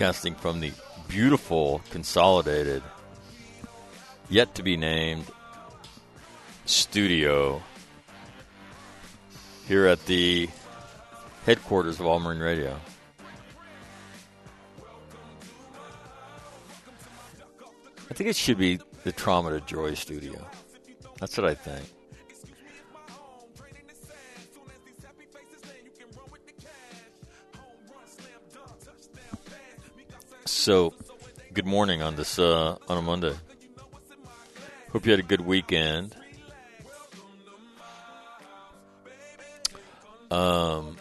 Broadcasting from the beautiful, consolidated, yet to be named studio here at the headquarters of All Marine Radio. I think it should be the Trauma to Joy studio. That's what I think. So, good morning on this uh, on a Monday. Hope you had a good weekend. Um,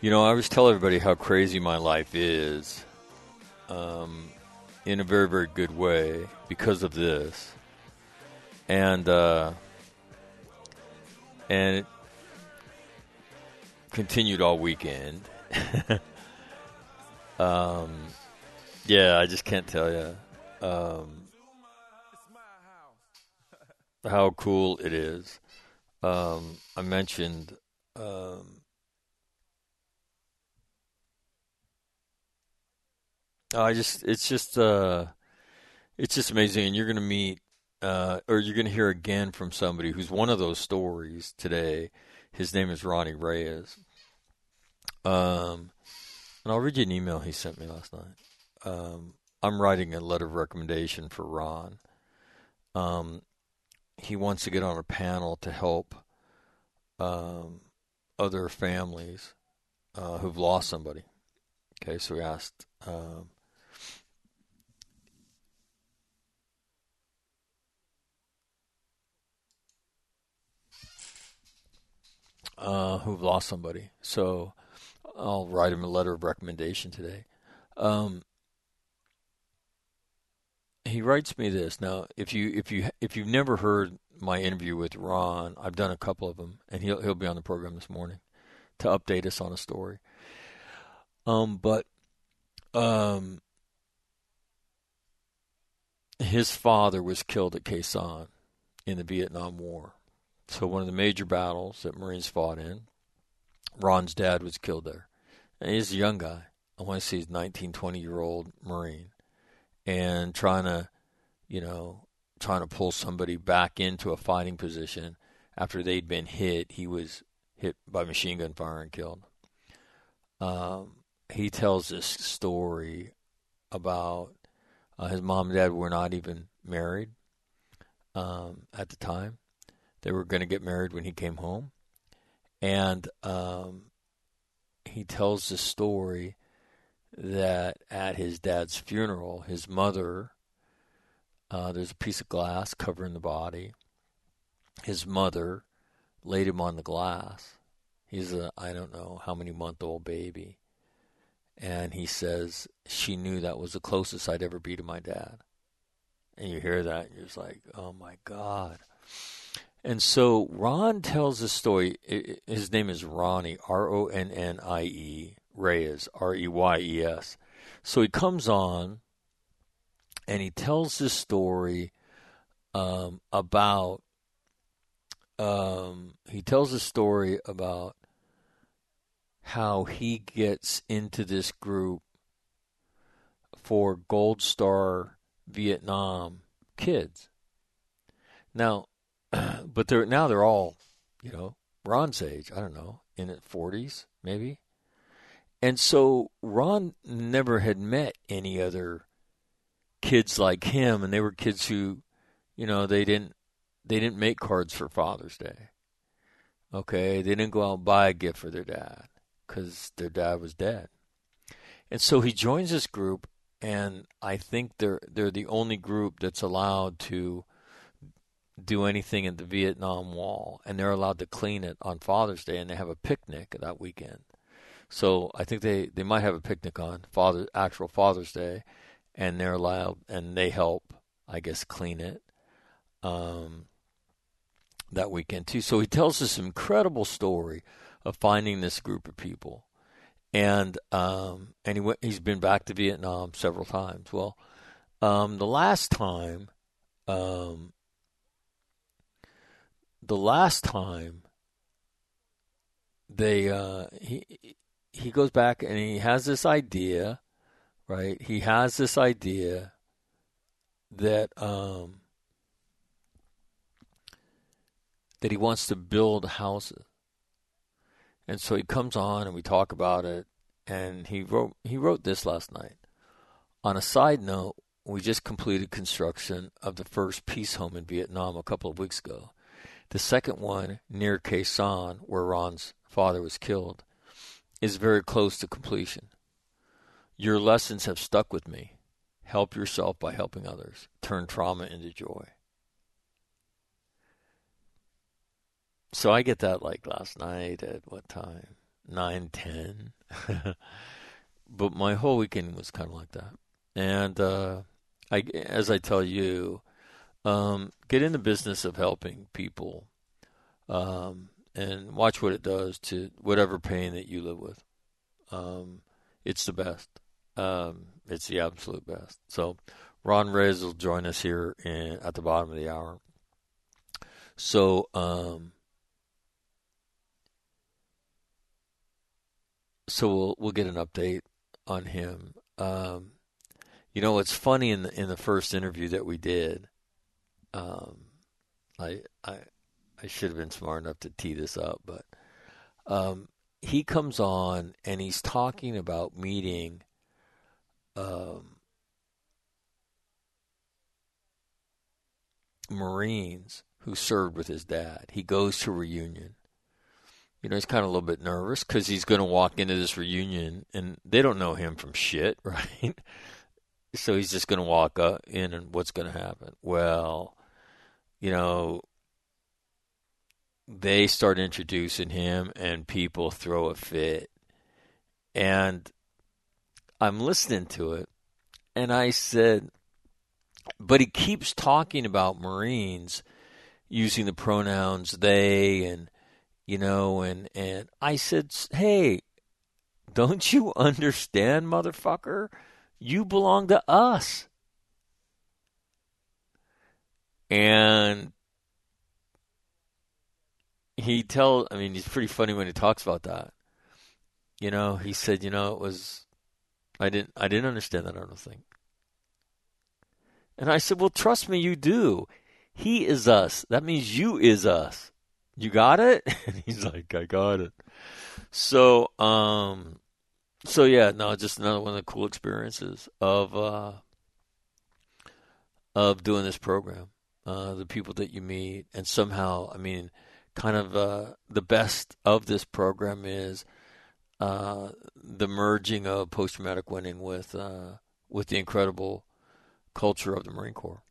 you know, I always tell everybody how crazy my life is, um, in a very, very good way because of this, and uh, and it continued all weekend. um, yeah, I just can't tell you um, how cool it is. Um, I mentioned um, I just it's just uh, it's just amazing, and you're going to meet uh, or you're going to hear again from somebody who's one of those stories today. His name is Ronnie Reyes. Um, and I'll read you an email he sent me last night. Um, I'm writing a letter of recommendation for Ron. Um, he wants to get on a panel to help um, other families uh, who've lost somebody. Okay, so we asked. Um, uh, who've lost somebody. So I'll write him a letter of recommendation today. Um, he writes me this now. If you if you if you've never heard my interview with Ron, I've done a couple of them, and he'll he'll be on the program this morning to update us on a story. Um, but um, his father was killed at Sanh in the Vietnam War. So one of the major battles that Marines fought in, Ron's dad was killed there. And he's a young guy. I want to say he's 19, 20 year old Marine, and trying to, you know, trying to pull somebody back into a fighting position after they'd been hit. He was hit by machine gun fire and killed. Um, he tells this story about uh, his mom and dad were not even married um, at the time. They were going to get married when he came home. And um, he tells the story that at his dad's funeral, his mother, uh, there's a piece of glass covering the body. His mother laid him on the glass. He's a, I don't know how many month old baby. And he says, she knew that was the closest I'd ever be to my dad. And you hear that, and you're just like, oh my God. And so Ron tells a story. His name is Ronnie, R O N N I E, Reyes, R E Y E S. So he comes on and he tells this story um, about. Um, he tells a story about how he gets into this group for Gold Star Vietnam kids. Now, but they're now they're all, you know, Ron's age. I don't know, in the forties maybe. And so Ron never had met any other kids like him, and they were kids who, you know, they didn't they didn't make cards for Father's Day. Okay, they didn't go out and buy a gift for their dad because their dad was dead. And so he joins this group, and I think they're they're the only group that's allowed to do anything at the Vietnam Wall, and they're allowed to clean it on Father's Day, and they have a picnic that weekend. So I think they, they might have a picnic on Father actual Father's Day, and they're allowed and they help, I guess, clean it um, that weekend too. So he tells this incredible story of finding this group of people, and um, and he went, he's been back to Vietnam several times. Well, um, the last time, um, the last time they uh, he he goes back and he has this idea, right? He has this idea that um, that he wants to build houses. And so he comes on and we talk about it and he wrote he wrote this last night. On a side note, we just completed construction of the first peace home in Vietnam a couple of weeks ago. The second one near Sanh, where Ron's father was killed, is very close to completion. Your lessons have stuck with me. Help yourself by helping others. Turn trauma into joy. So I get that like last night at what time? Nine ten. but my whole weekend was kind of like that. And uh, I, as I tell you, um, get in the business of helping people, um, and watch what it does to whatever pain that you live with. Um, it's the best. Um, it's the absolute best. So, Ron Reyes will join us here in, at the bottom of the hour. So, um, so we'll we'll get an update on him. Um, you know, it's funny in the in the first interview that we did. Um, I I I should have been smart enough to tee this up, but um, he comes on and he's talking about meeting um, Marines who served with his dad. He goes to reunion you know, he's kind of a little bit nervous because he's going to walk into this reunion and they don't know him from shit, right? so he's just going to walk up in and what's going to happen? Well, you know, they start introducing him and people throw a fit. And I'm listening to it and I said, but he keeps talking about Marines using the pronouns they and you know, and and I said, "Hey, don't you understand, motherfucker? You belong to us." And he tells, I mean, he's pretty funny when he talks about that. you know, he said, you know, it was, I didn't, I didn't understand that. I don't think. And I said, well, trust me, you do. He is us. That means you is us. You got it? And he's like, I got it. So, um, so yeah, no, just another one of the cool experiences of uh, of doing this program. Uh, the people that you meet, and somehow, I mean, kind of uh, the best of this program is uh, the merging of post traumatic winning with uh, with the incredible culture of the Marine Corps,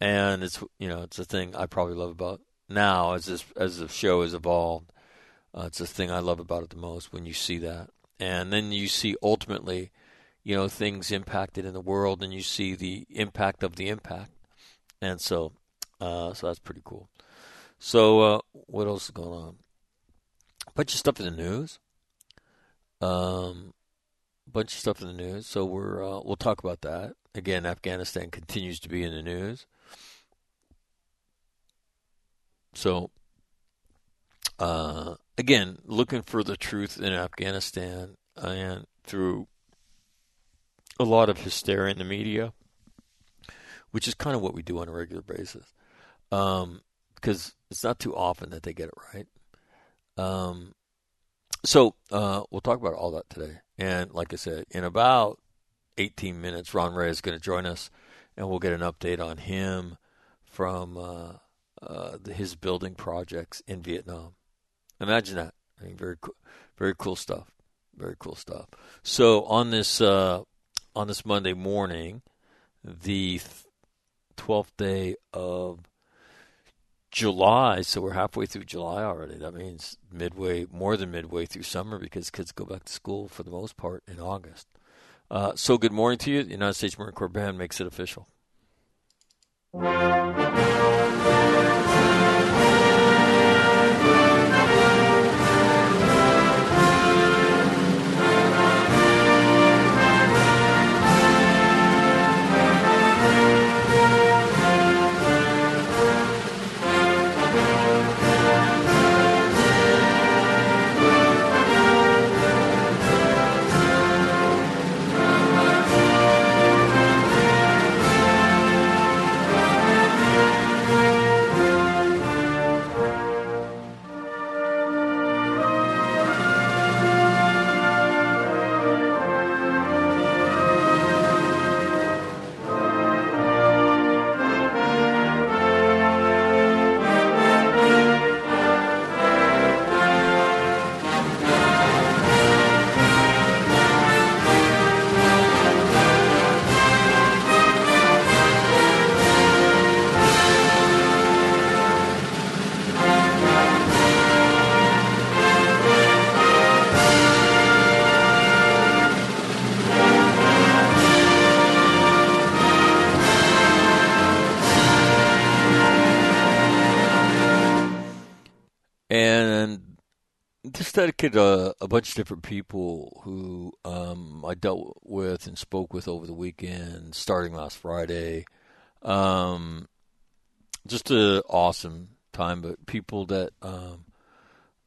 and it's you know it's a thing I probably love about now as this as the show has evolved. Uh, it's the thing I love about it the most when you see that, and then you see ultimately, you know, things impacted in the world, and you see the impact of the impact, and so, uh, so that's pretty cool. So, uh, what else is going on? A bunch of stuff in the news. Um, bunch of stuff in the news. So we're uh, we'll talk about that again. Afghanistan continues to be in the news. So, uh, again, looking for the truth in Afghanistan and through a lot of hysteria in the media, which is kind of what we do on a regular basis, um, because it's not too often that they get it right. Um, so uh, we'll talk about all that today. And like I said, in about 18 minutes, Ron Ray is going to join us, and we'll get an update on him from uh, uh, the, his building projects in Vietnam. Imagine that. I mean, very, cool, very cool stuff. Very cool stuff. So on this uh, on this Monday morning, the twelfth day of July, so we're halfway through July already. That means midway, more than midway through summer because kids go back to school for the most part in August. Uh, so, good morning to you. The United States Marine Corps Band makes it official. Dedicated a, a bunch of different people who um, I dealt with and spoke with over the weekend, starting last Friday. Um, just an awesome time, but people that um,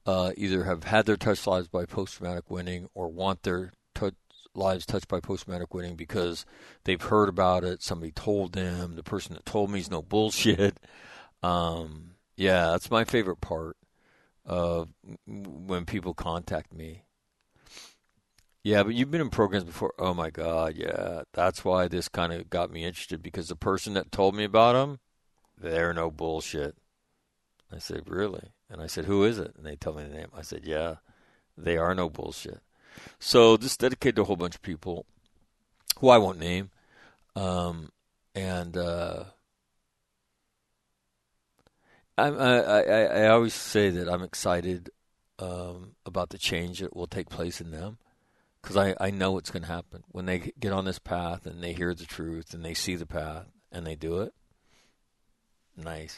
uh, either have had their touch lives by post traumatic winning or want their touch, lives touched by post traumatic winning because they've heard about it, somebody told them, the person that told me is no bullshit. Um, yeah, that's my favorite part of when people contact me. Yeah, but you've been in programs before. Oh my God, yeah. That's why this kind of got me interested because the person that told me about them, they're no bullshit. I said, really? And I said, who is it? And they tell me the name. I said, yeah, they are no bullshit. So this dedicated to a whole bunch of people who I won't name. Um, and uh, I, I, I always say that I'm excited um, about the change that will take place in them because I, I know what's going to happen when they get on this path and they hear the truth and they see the path and they do it. Nice.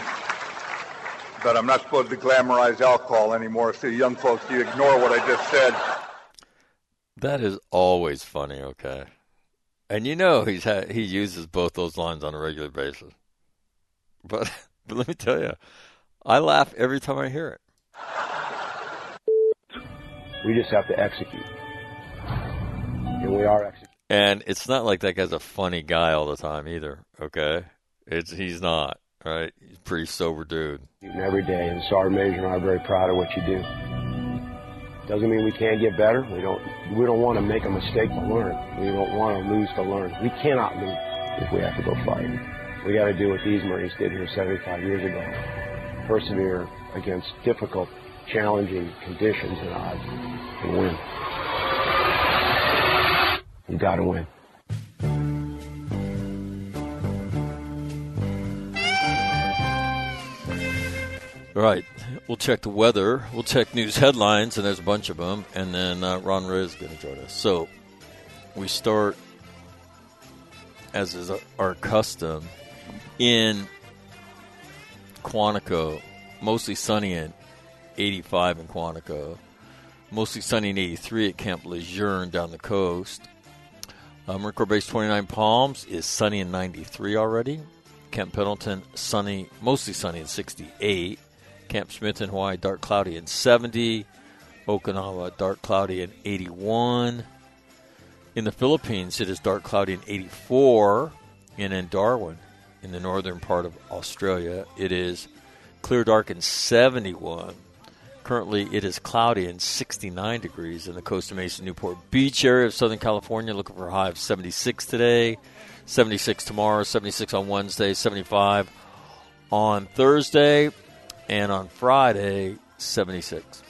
but I'm not supposed to glamorize alcohol anymore, so young folks, you ignore what I just said. That is always funny, okay? And you know he's ha- he uses both those lines on a regular basis. But but let me tell you, I laugh every time I hear it. We just have to execute. And we are executing. And it's not like that guy's a funny guy all the time either, okay? It's he's not, right? He's pretty sober dude. Every day, and Sergeant Major and I are very proud of what you do. Doesn't mean we can't get better. We don't. We don't want to make a mistake to learn. We don't want to lose to learn. We cannot lose if we have to go fight. We got to do what these Marines did here 75 years ago. Persevere against difficult, challenging conditions and odds, and win. You got to win. All right, we'll check the weather. We'll check news headlines, and there's a bunch of them. And then uh, Ron Ray is going to join us. So we start, as is our custom, in Quantico. Mostly sunny at 85 in Quantico. Mostly sunny in 83 at Camp Lejeune down the coast. Uh, Marine Corps Base 29 Palms is sunny in 93 already. Camp Pendleton, sunny, mostly sunny in 68. Camp Smith in Hawaii, dark cloudy in 70. Okinawa, dark cloudy in 81. In the Philippines, it is dark cloudy in 84. And in Darwin, in the northern part of Australia, it is clear dark in 71. Currently, it is cloudy and 69 degrees in the Costa Mesa Newport Beach area of Southern California. Looking for a high of 76 today, 76 tomorrow, 76 on Wednesday, 75 on Thursday, and on Friday, 76.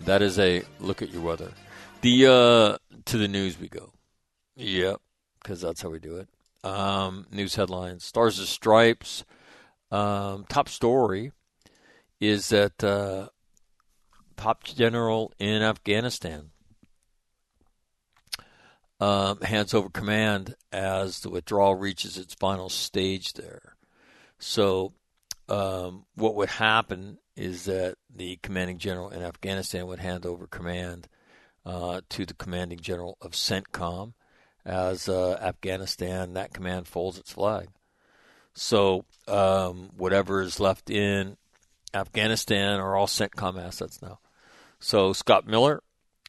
That is a look at your weather. The uh, to the news we go. Yep, because that's how we do it. Um, news headlines: Stars and Stripes. Um, top story is that uh, top general in Afghanistan um, hands over command as the withdrawal reaches its final stage there. So, um, what would happen is that the commanding general in Afghanistan would hand over command uh, to the commanding general of CENTCOM as uh, Afghanistan, that command folds its flag. So, um, whatever is left in Afghanistan are all CENTCOM assets now. So Scott Miller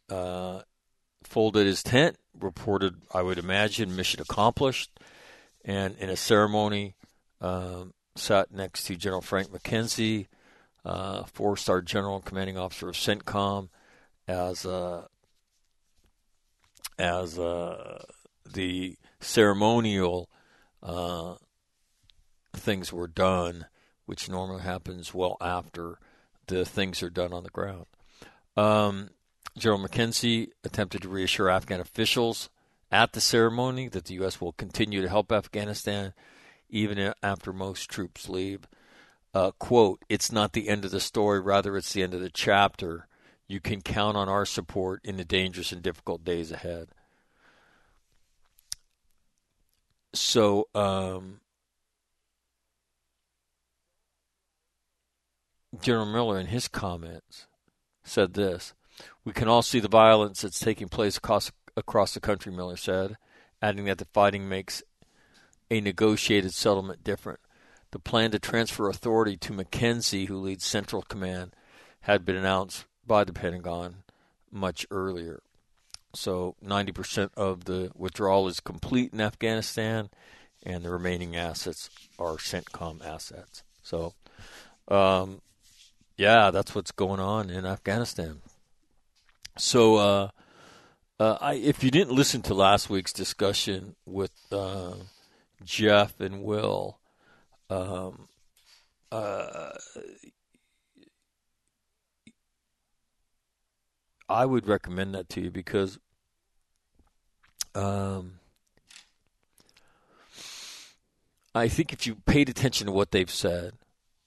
uh, folded his tent, reported, I would imagine, mission accomplished, and in a ceremony um, sat next to General Frank McKenzie, uh, four-star general and commanding officer of CENTCOM, as uh, as uh, the ceremonial uh, things were done which normally happens well after the things are done on the ground. Um, General McKenzie attempted to reassure Afghan officials at the ceremony that the U.S. will continue to help Afghanistan even after most troops leave. Uh, quote, it's not the end of the story, rather, it's the end of the chapter. You can count on our support in the dangerous and difficult days ahead. So, um, General Miller, in his comments, said this We can all see the violence that's taking place across, across the country, Miller said, adding that the fighting makes a negotiated settlement different. The plan to transfer authority to McKenzie, who leads Central Command, had been announced by the Pentagon much earlier. So 90% of the withdrawal is complete in Afghanistan, and the remaining assets are CENTCOM assets. So, um, yeah, that's what's going on in Afghanistan. So, uh, uh, I, if you didn't listen to last week's discussion with uh, Jeff and Will, um, uh, I would recommend that to you because um, I think if you paid attention to what they've said,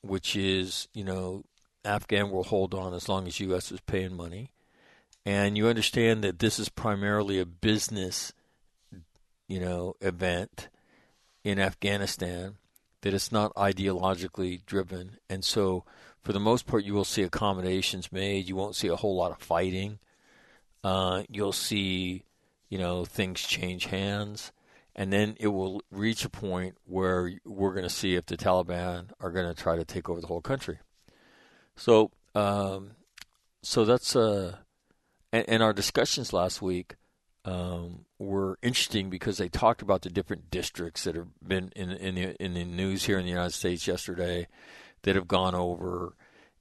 which is, you know, Afghan will hold on as long as U.S. is paying money, and you understand that this is primarily a business, you know, event in Afghanistan, that it's not ideologically driven, and so for the most part, you will see accommodations made. You won't see a whole lot of fighting. Uh, you'll see, you know, things change hands, and then it will reach a point where we're going to see if the Taliban are going to try to take over the whole country. So, um, so that's uh, and, and, our discussions last week um, were interesting because they talked about the different districts that have been in in the in the news here in the United States yesterday that have gone over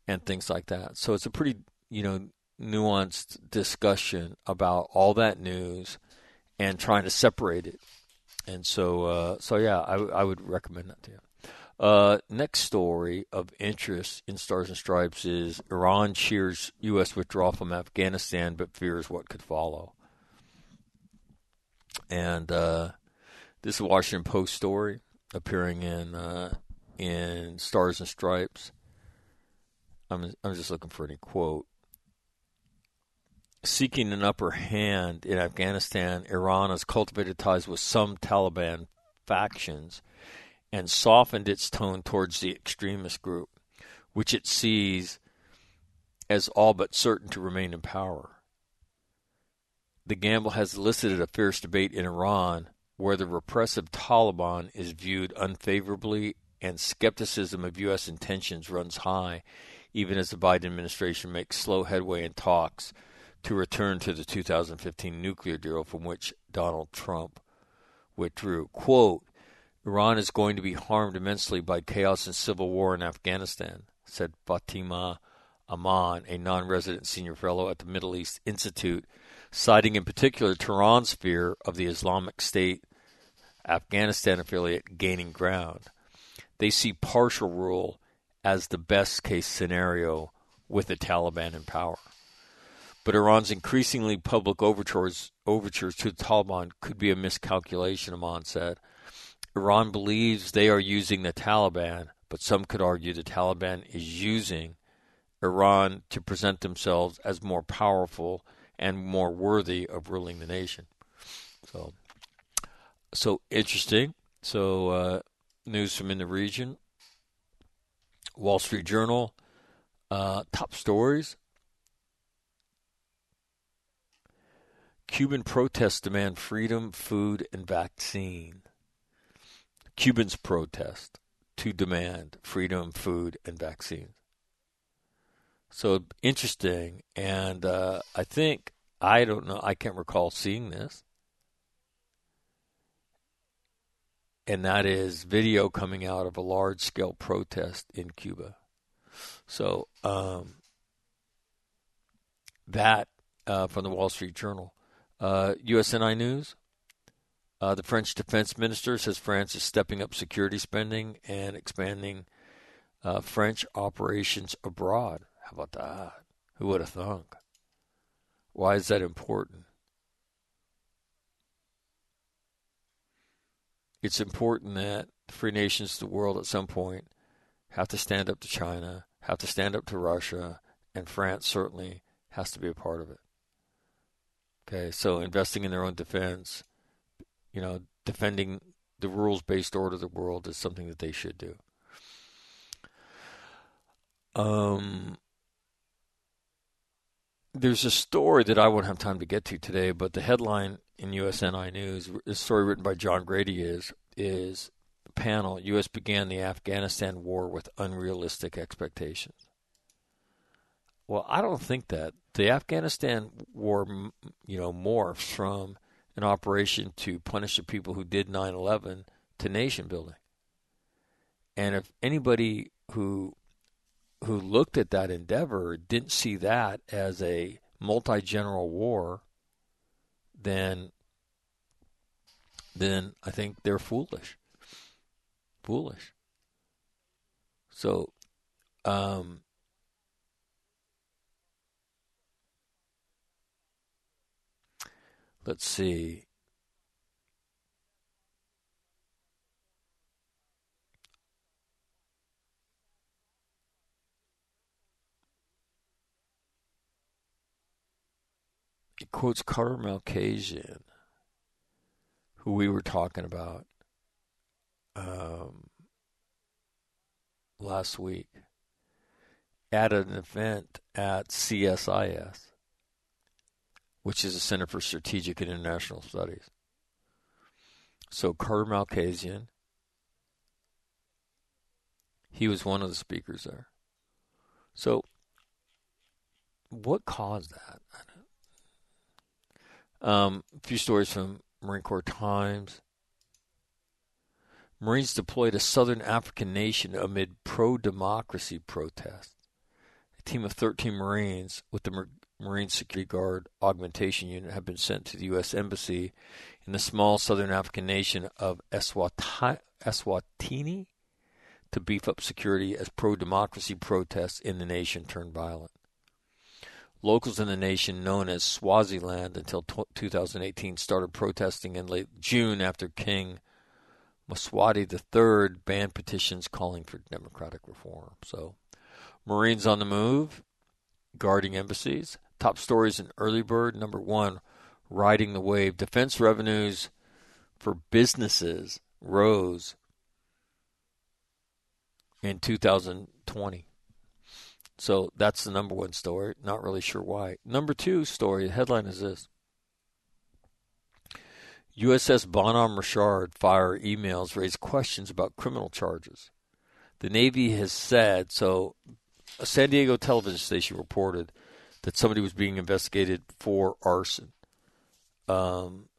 and things like that. So it's a pretty, you know, nuanced discussion about all that news and trying to separate it. And so, uh, so yeah, I, I would recommend that to you. Uh, next story of interest in Stars and Stripes is Iran cheers U.S. withdrawal from Afghanistan, but fears what could follow. And uh, this is a Washington Post story appearing in uh, in Stars and Stripes. I'm I'm just looking for any quote. Seeking an upper hand in Afghanistan, Iran has cultivated ties with some Taliban factions and softened its tone towards the extremist group, which it sees as all but certain to remain in power. The gamble has elicited a fierce debate in Iran where the repressive Taliban is viewed unfavorably and skepticism of U.S. intentions runs high, even as the Biden administration makes slow headway in talks to return to the 2015 nuclear deal from which Donald Trump withdrew. Quote, Iran is going to be harmed immensely by chaos and civil war in Afghanistan, said Fatima Aman, a non resident senior fellow at the Middle East Institute, citing in particular Tehran's fear of the Islamic State Afghanistan affiliate gaining ground they see partial rule as the best case scenario with the Taliban in power. But Iran's increasingly public overtures, overtures to the Taliban could be a miscalculation, Aman said. Iran believes they are using the Taliban, but some could argue the Taliban is using Iran to present themselves as more powerful and more worthy of ruling the nation. So, so interesting. So, uh, news from in the region. Wall Street Journal, uh, top stories. Cuban protests demand freedom, food, and vaccine. Cubans protest to demand freedom, food, and vaccines. So interesting, and uh, I think I don't know. I can't recall seeing this. and that is video coming out of a large scale protest in Cuba. So um, that uh, from the Wall Street Journal, uh, USNI News. Uh, the French defense minister says France is stepping up security spending and expanding uh, French operations abroad. How about that? Who would have thunk? Why is that important? it's important that free nations of the world at some point have to stand up to China, have to stand up to Russia, and France certainly has to be a part of it. Okay, so investing in their own defense, you know, defending the rules based order of the world is something that they should do. Um, there's a story that I won't have time to get to today, but the headline in USNI News, a story written by John Grady is is panel. U.S. began the Afghanistan war with unrealistic expectations. Well, I don't think that the Afghanistan war, you know, morphs from an operation to punish the people who did 9/11 to nation building. And if anybody who who looked at that endeavor didn't see that as a multi-general war, then then I think they're foolish. Foolish. So Um, let's see. He quotes Carter Malkasian, who we were talking about um, last week at an event at CSIS, which is a Center for Strategic and International Studies. So Carter Malkasian, he was one of the speakers there. So, what caused that? Um, a few stories from Marine Corps Times. Marines deployed to southern African nation amid pro democracy protests. A team of 13 Marines with the Marine Security Guard Augmentation Unit have been sent to the U.S. Embassy in the small southern African nation of Eswatini to beef up security as pro democracy protests in the nation turned violent. Locals in the nation, known as Swaziland until t- 2018, started protesting in late June after King Mswati III banned petitions calling for democratic reform. So, Marines on the move, guarding embassies. Top stories in Early Bird. Number one, riding the wave. Defense revenues for businesses rose in 2020. So that's the number one story. Not really sure why. Number two story, the headline is this USS Bonhomme Richard fire emails raise questions about criminal charges. The Navy has said so. A San Diego television station reported that somebody was being investigated for arson. Um,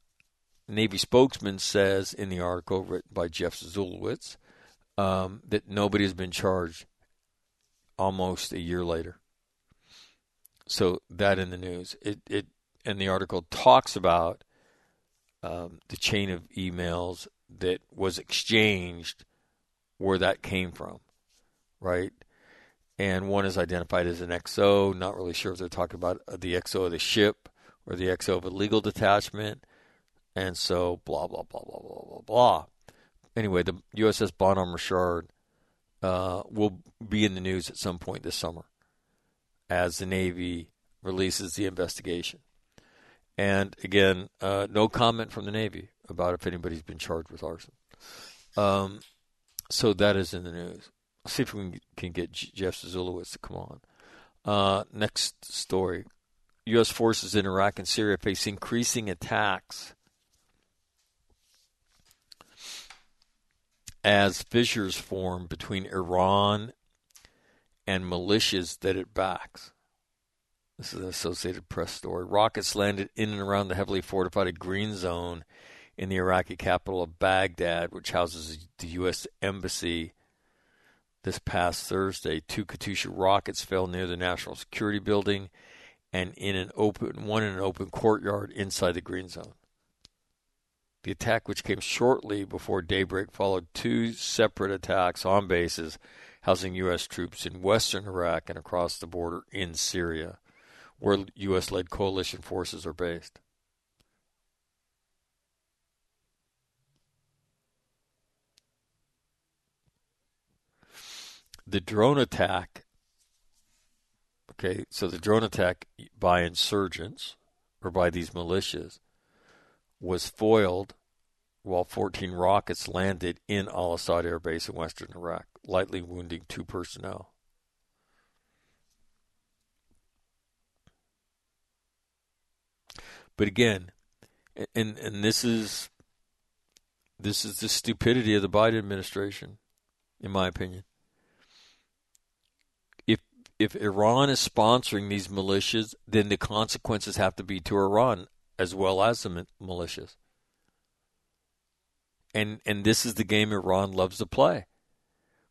Navy spokesman says in the article written by Geoff Ziezulewicz um, that nobody has been charged almost a year later. So that in the news, it it and the article talks about um, the chain of emails that was exchanged, where that came from, right? And one is identified as an XO. Not really sure if they're talking about the XO of the ship or the XO of a legal detachment. And so blah blah blah blah blah blah blah. Anyway, the USS Bonhomme Richard uh, will be in the news at some point this summer as the Navy releases the investigation. And again, uh, no comment from the Navy about if anybody's been charged with arson. Um, so that is in the news. Let's see if we can, get Geoff Ziezulewicz to come on. Uh, next story U.S. forces in Iraq and Syria face increasing attacks as fissures form between Iran and militias that it backs. This is an Associated Press story. Rockets landed in and around the heavily fortified green zone in the Iraqi capital of Baghdad, which houses the U.S. Embassy. This past Thursday, two Katyusha rockets fell near the National Security Building and in an open one in an open courtyard inside the green zone. The attack, which came shortly before daybreak, followed two separate attacks on bases housing U.S. troops in western Iraq and across the border in Syria, where U.S. led coalition forces are based. The drone attack, okay, so the drone attack by insurgents or by these militias was foiled while 14 rockets landed in Al Asad Air Base in western Iraq, lightly wounding two personnel. But again, and and this is this is the stupidity of the Biden administration, in my opinion. If if Iran is sponsoring these militias, then the consequences have to be to Iran as well as the militias. And and this is the game Iran loves to play.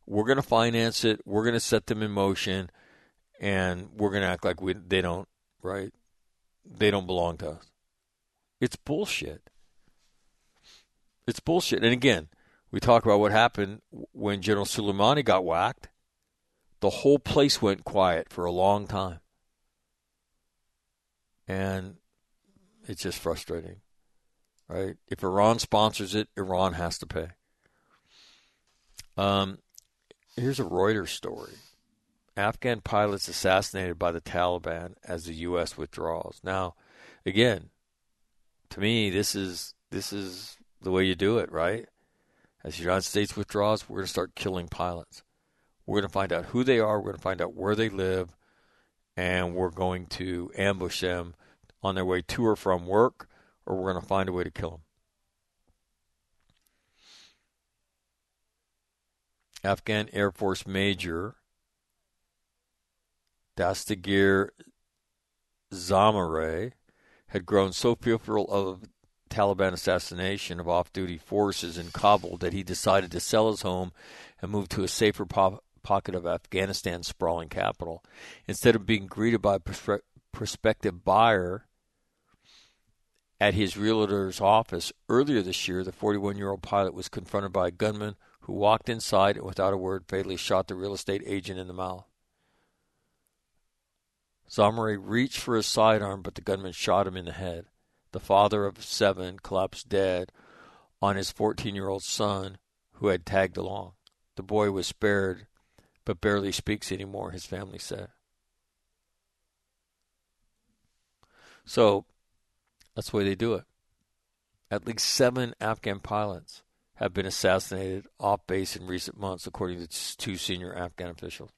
We're going to finance it. We're going to set them in motion, and we're going to act like we they don't right. They don't belong to us. It's bullshit. It's bullshit. And again, we talk about what happened when General Soleimani got whacked the whole place went quiet for a long time. And it's just frustrating, right? If Iran sponsors it, Iran has to pay. Um, here's a Reuters story. Afghan pilots assassinated by the Taliban as the U.S. withdraws. Now, again, to me, this is this is the way you do it, right? As the United States withdraws, we're going to start killing pilots. We're going to find out who they are. We're going to find out where they live, and we're going to ambush them on their way to or from work, or we're going to find a way to kill them. Afghan Air Force Major Dastagir Zamaray had grown so fearful of Taliban assassination of off duty forces in Kabul that he decided to sell his home and move to a safer po- pocket of Afghanistan's sprawling capital. Instead of being greeted by a prospective buyer at his realtor's office earlier this year, the 41 year old pilot was confronted by a gunman who walked inside and without a word fatally shot the real estate agent in the mouth. Zamaray reached for his sidearm, but the gunman shot him in the head. The father of seven collapsed dead on his 14 year old son, who had tagged along. The boy was spared, but barely speaks anymore, his family said. So that's the way they do it. At least seven Afghan pilots have been assassinated off base in recent months, according to two senior Afghan officials.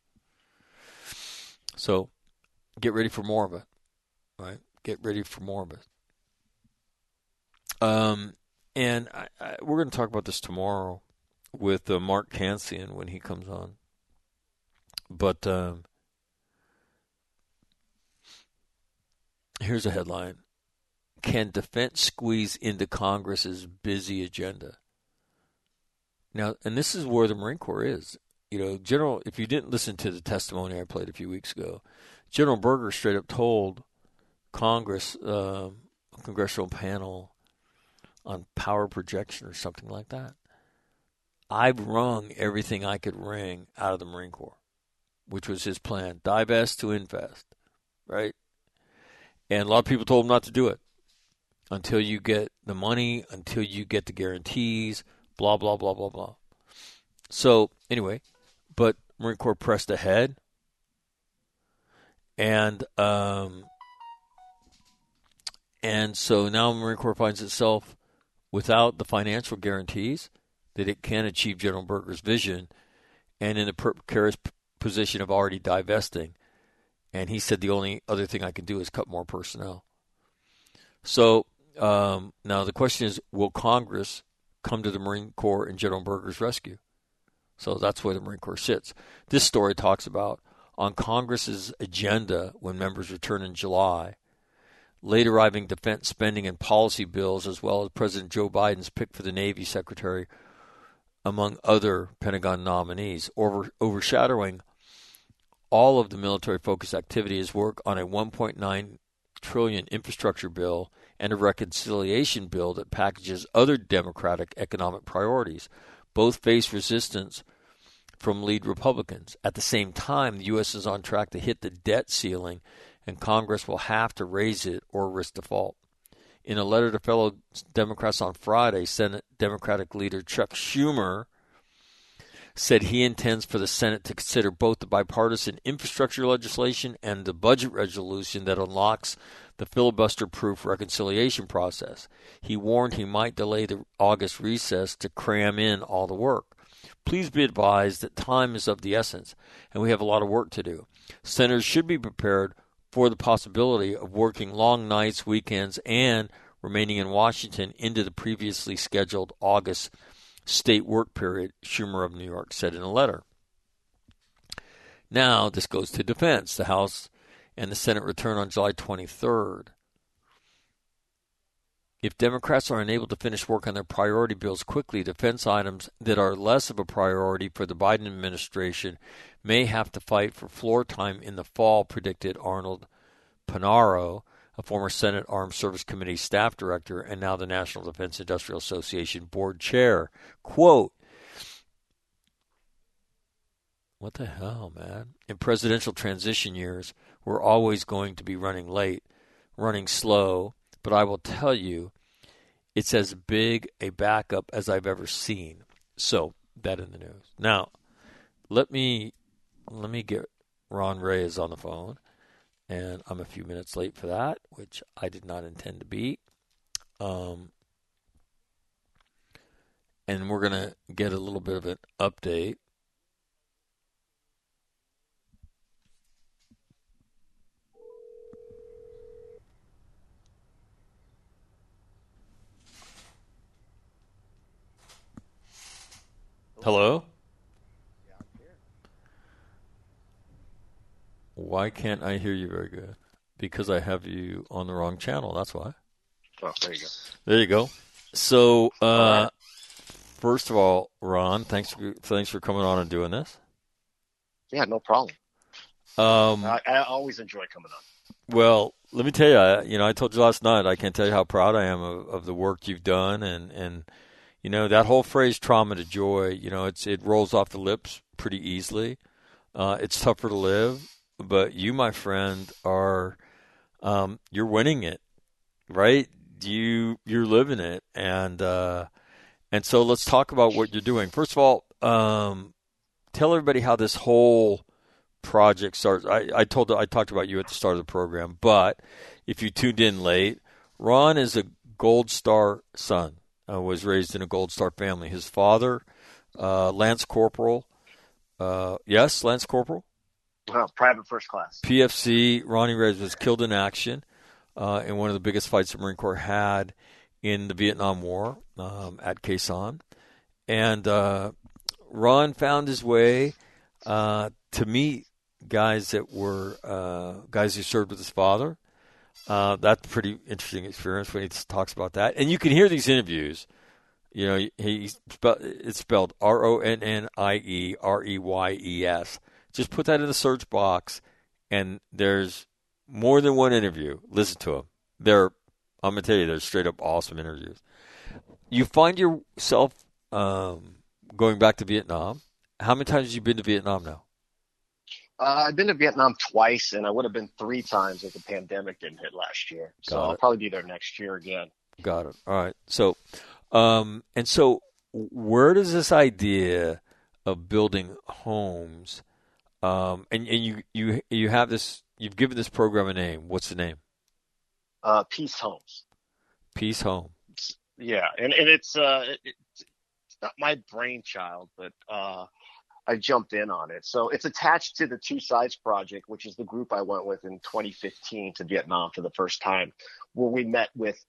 So get ready for more of it, right? Get ready for more of it. Um, and I, I, we're going to talk about this tomorrow with uh, Mark Cancian when he comes on. But um, here's a headline: Can defense squeeze into Congress's busy agenda? Now, and this is where the Marine Corps is. You know, General. If you didn't listen to the testimony I played a few weeks ago, General Berger straight up told Congress, uh, congressional panel on power projection or something like that. I've wrung everything I could wring out of the Marine Corps, which was his plan divest to invest, right? And a lot of people told him not to do it until you get the money, until you get the guarantees, blah, blah, blah, blah, blah. So, anyway, but Marine Corps pressed ahead and um, and so now Marine Corps finds itself without the financial guarantees that it can achieve General Berger's vision, and in a precarious position of already divesting. And he said the only other thing I can do is cut more personnel. So um, now the question is, will Congress come to the Marine Corps and General Berger's rescue? So that's where the Marine Corps sits. This story talks about on Congress's agenda when members return in July. Late arriving defense spending and policy bills, as well as President Joe Biden's pick for the Navy Secretary, among other Pentagon nominees, over, overshadowing all of the military focused activity is work on a 1.9 trillion infrastructure bill and a reconciliation bill that packages other democratic economic priorities. Both face resistance from lead Republicans. At the same time, the U.S. is on track to hit the debt ceiling, and Congress will have to raise it or risk default. In a letter to fellow Democrats on Friday, Senate Democratic leader Chuck Schumer said he intends for the Senate to consider both the bipartisan infrastructure legislation and the budget resolution that unlocks the filibuster proof reconciliation process. He warned he might delay the August recess to cram in all the work. Please be advised that time is of the essence, and we have a lot of work to do. Senators should be prepared for the possibility of working long nights, weekends, and remaining in Washington into the previously scheduled August state work period, Schumer of New York said in a letter. Now, this goes to defense. The House and the Senate return on July 23rd. If Democrats are unable to finish work on their priority bills quickly, defense items that are less of a priority for the Biden administration may have to fight for floor time in the fall, predicted Arnold Punaro, a former Senate Armed Service Committee staff director and now the National Defense Industrial Association board chair. Quote, What the hell, man? In presidential transition years, we're always going to be running late, running slow, but I will tell you, it's as big a backup as I've ever seen. So, that in the news. Now, let me let me get Ron Reyes on the phone, and I'm a few minutes late for that, which I did not intend to be. Um, and we're gonna get a little bit of an update. Hello? Why can't I hear you very good? Because I have you on the wrong channel. That's why. Oh, there you go. There you go. So, uh, first of all, Ron, thanks for thanks for coming on and doing this. Yeah, no problem. Um, I, I always enjoy coming on. well, let me tell you, I, you know, I told you last night. I can't tell you how proud I am of, of the work you've done, and and you know that whole phrase "trauma to joy." You know, it's it rolls off the lips pretty easily. Uh, it's tougher to live, but you, my friend, are um, you're winning it, right? You you're living it, and uh, and so let's talk about what you're doing. First of all, um, tell everybody how this whole project starts. I, I told I talked about you at the start of the program, but if you tuned in late, Ron is a Gold Star son. Uh, was raised in a Gold Star family. His father, uh, Lance Corporal, uh, yes, Lance Corporal, Well, private first class. PFC. Ronnie Reyes was killed in action uh, in one of the biggest fights the Marine Corps had in the Vietnam War um, at Khe Sanh. And uh, Ron found his way uh, to meet guys that were uh, guys who served with his father. Uh, that's a pretty interesting experience when he talks about that. And you can hear these interviews. You know, he it's spelled R O N N I E R E Y E S. Just put that in the search box, and there's more than one interview. Listen to them. They're, I'm gonna tell you, they're straight up awesome interviews. You find yourself um, going back to Vietnam. How many times have you been to Vietnam now? Uh, I've been to Vietnam twice, and I would have been three times if the pandemic didn't hit last year. So I'll probably be there next year again. Got it. All right. So, um, and so, where does this idea of building homes, um, and, and you you you have this, you've given this program a name. What's the name? Uh, Peace Homes. Peace Home. Yeah, and and it's uh, it, it's not my brainchild, but uh, I jumped in on it. So it's attached to the Two Sides Project, which is the group I went with in 2015 to Vietnam for the first time, where we met with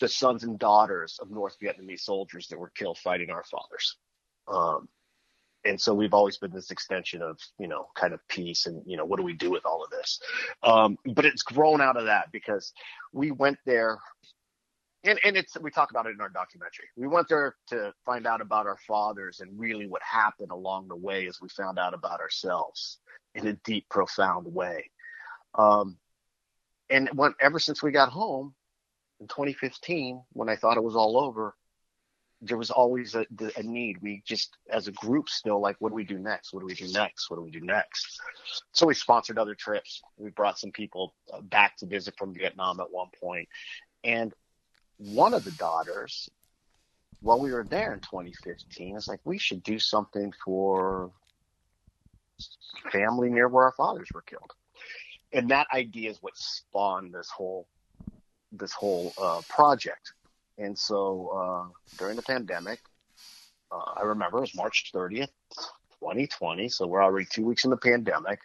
the sons and daughters of North Vietnamese soldiers that were killed fighting our fathers. Um, and so we've always been this extension of, you know, kind of peace and, you know, what do we do with all of this? Um, but it's grown out of that because we went there and, and it's, we talk about it in our documentary. We went there to find out about our fathers and really what happened along the way as we found out about ourselves in a deep, profound way. Um, and when, ever since we got home in 2015, when I thought it was all over, there was always a, a need. We just, as a group, still like, what do we do next? What do we do next? What do we do next? So we sponsored other trips. We brought some people uh, back to visit from Vietnam at one point, and one of the daughters, while we were there in 2015, is like, we should do something for family near where our fathers were killed. And that idea is what spawned this whole this whole uh, project. And so uh, during the pandemic, uh, I remember it was March 30th, 2020. So we're already two weeks in the pandemic.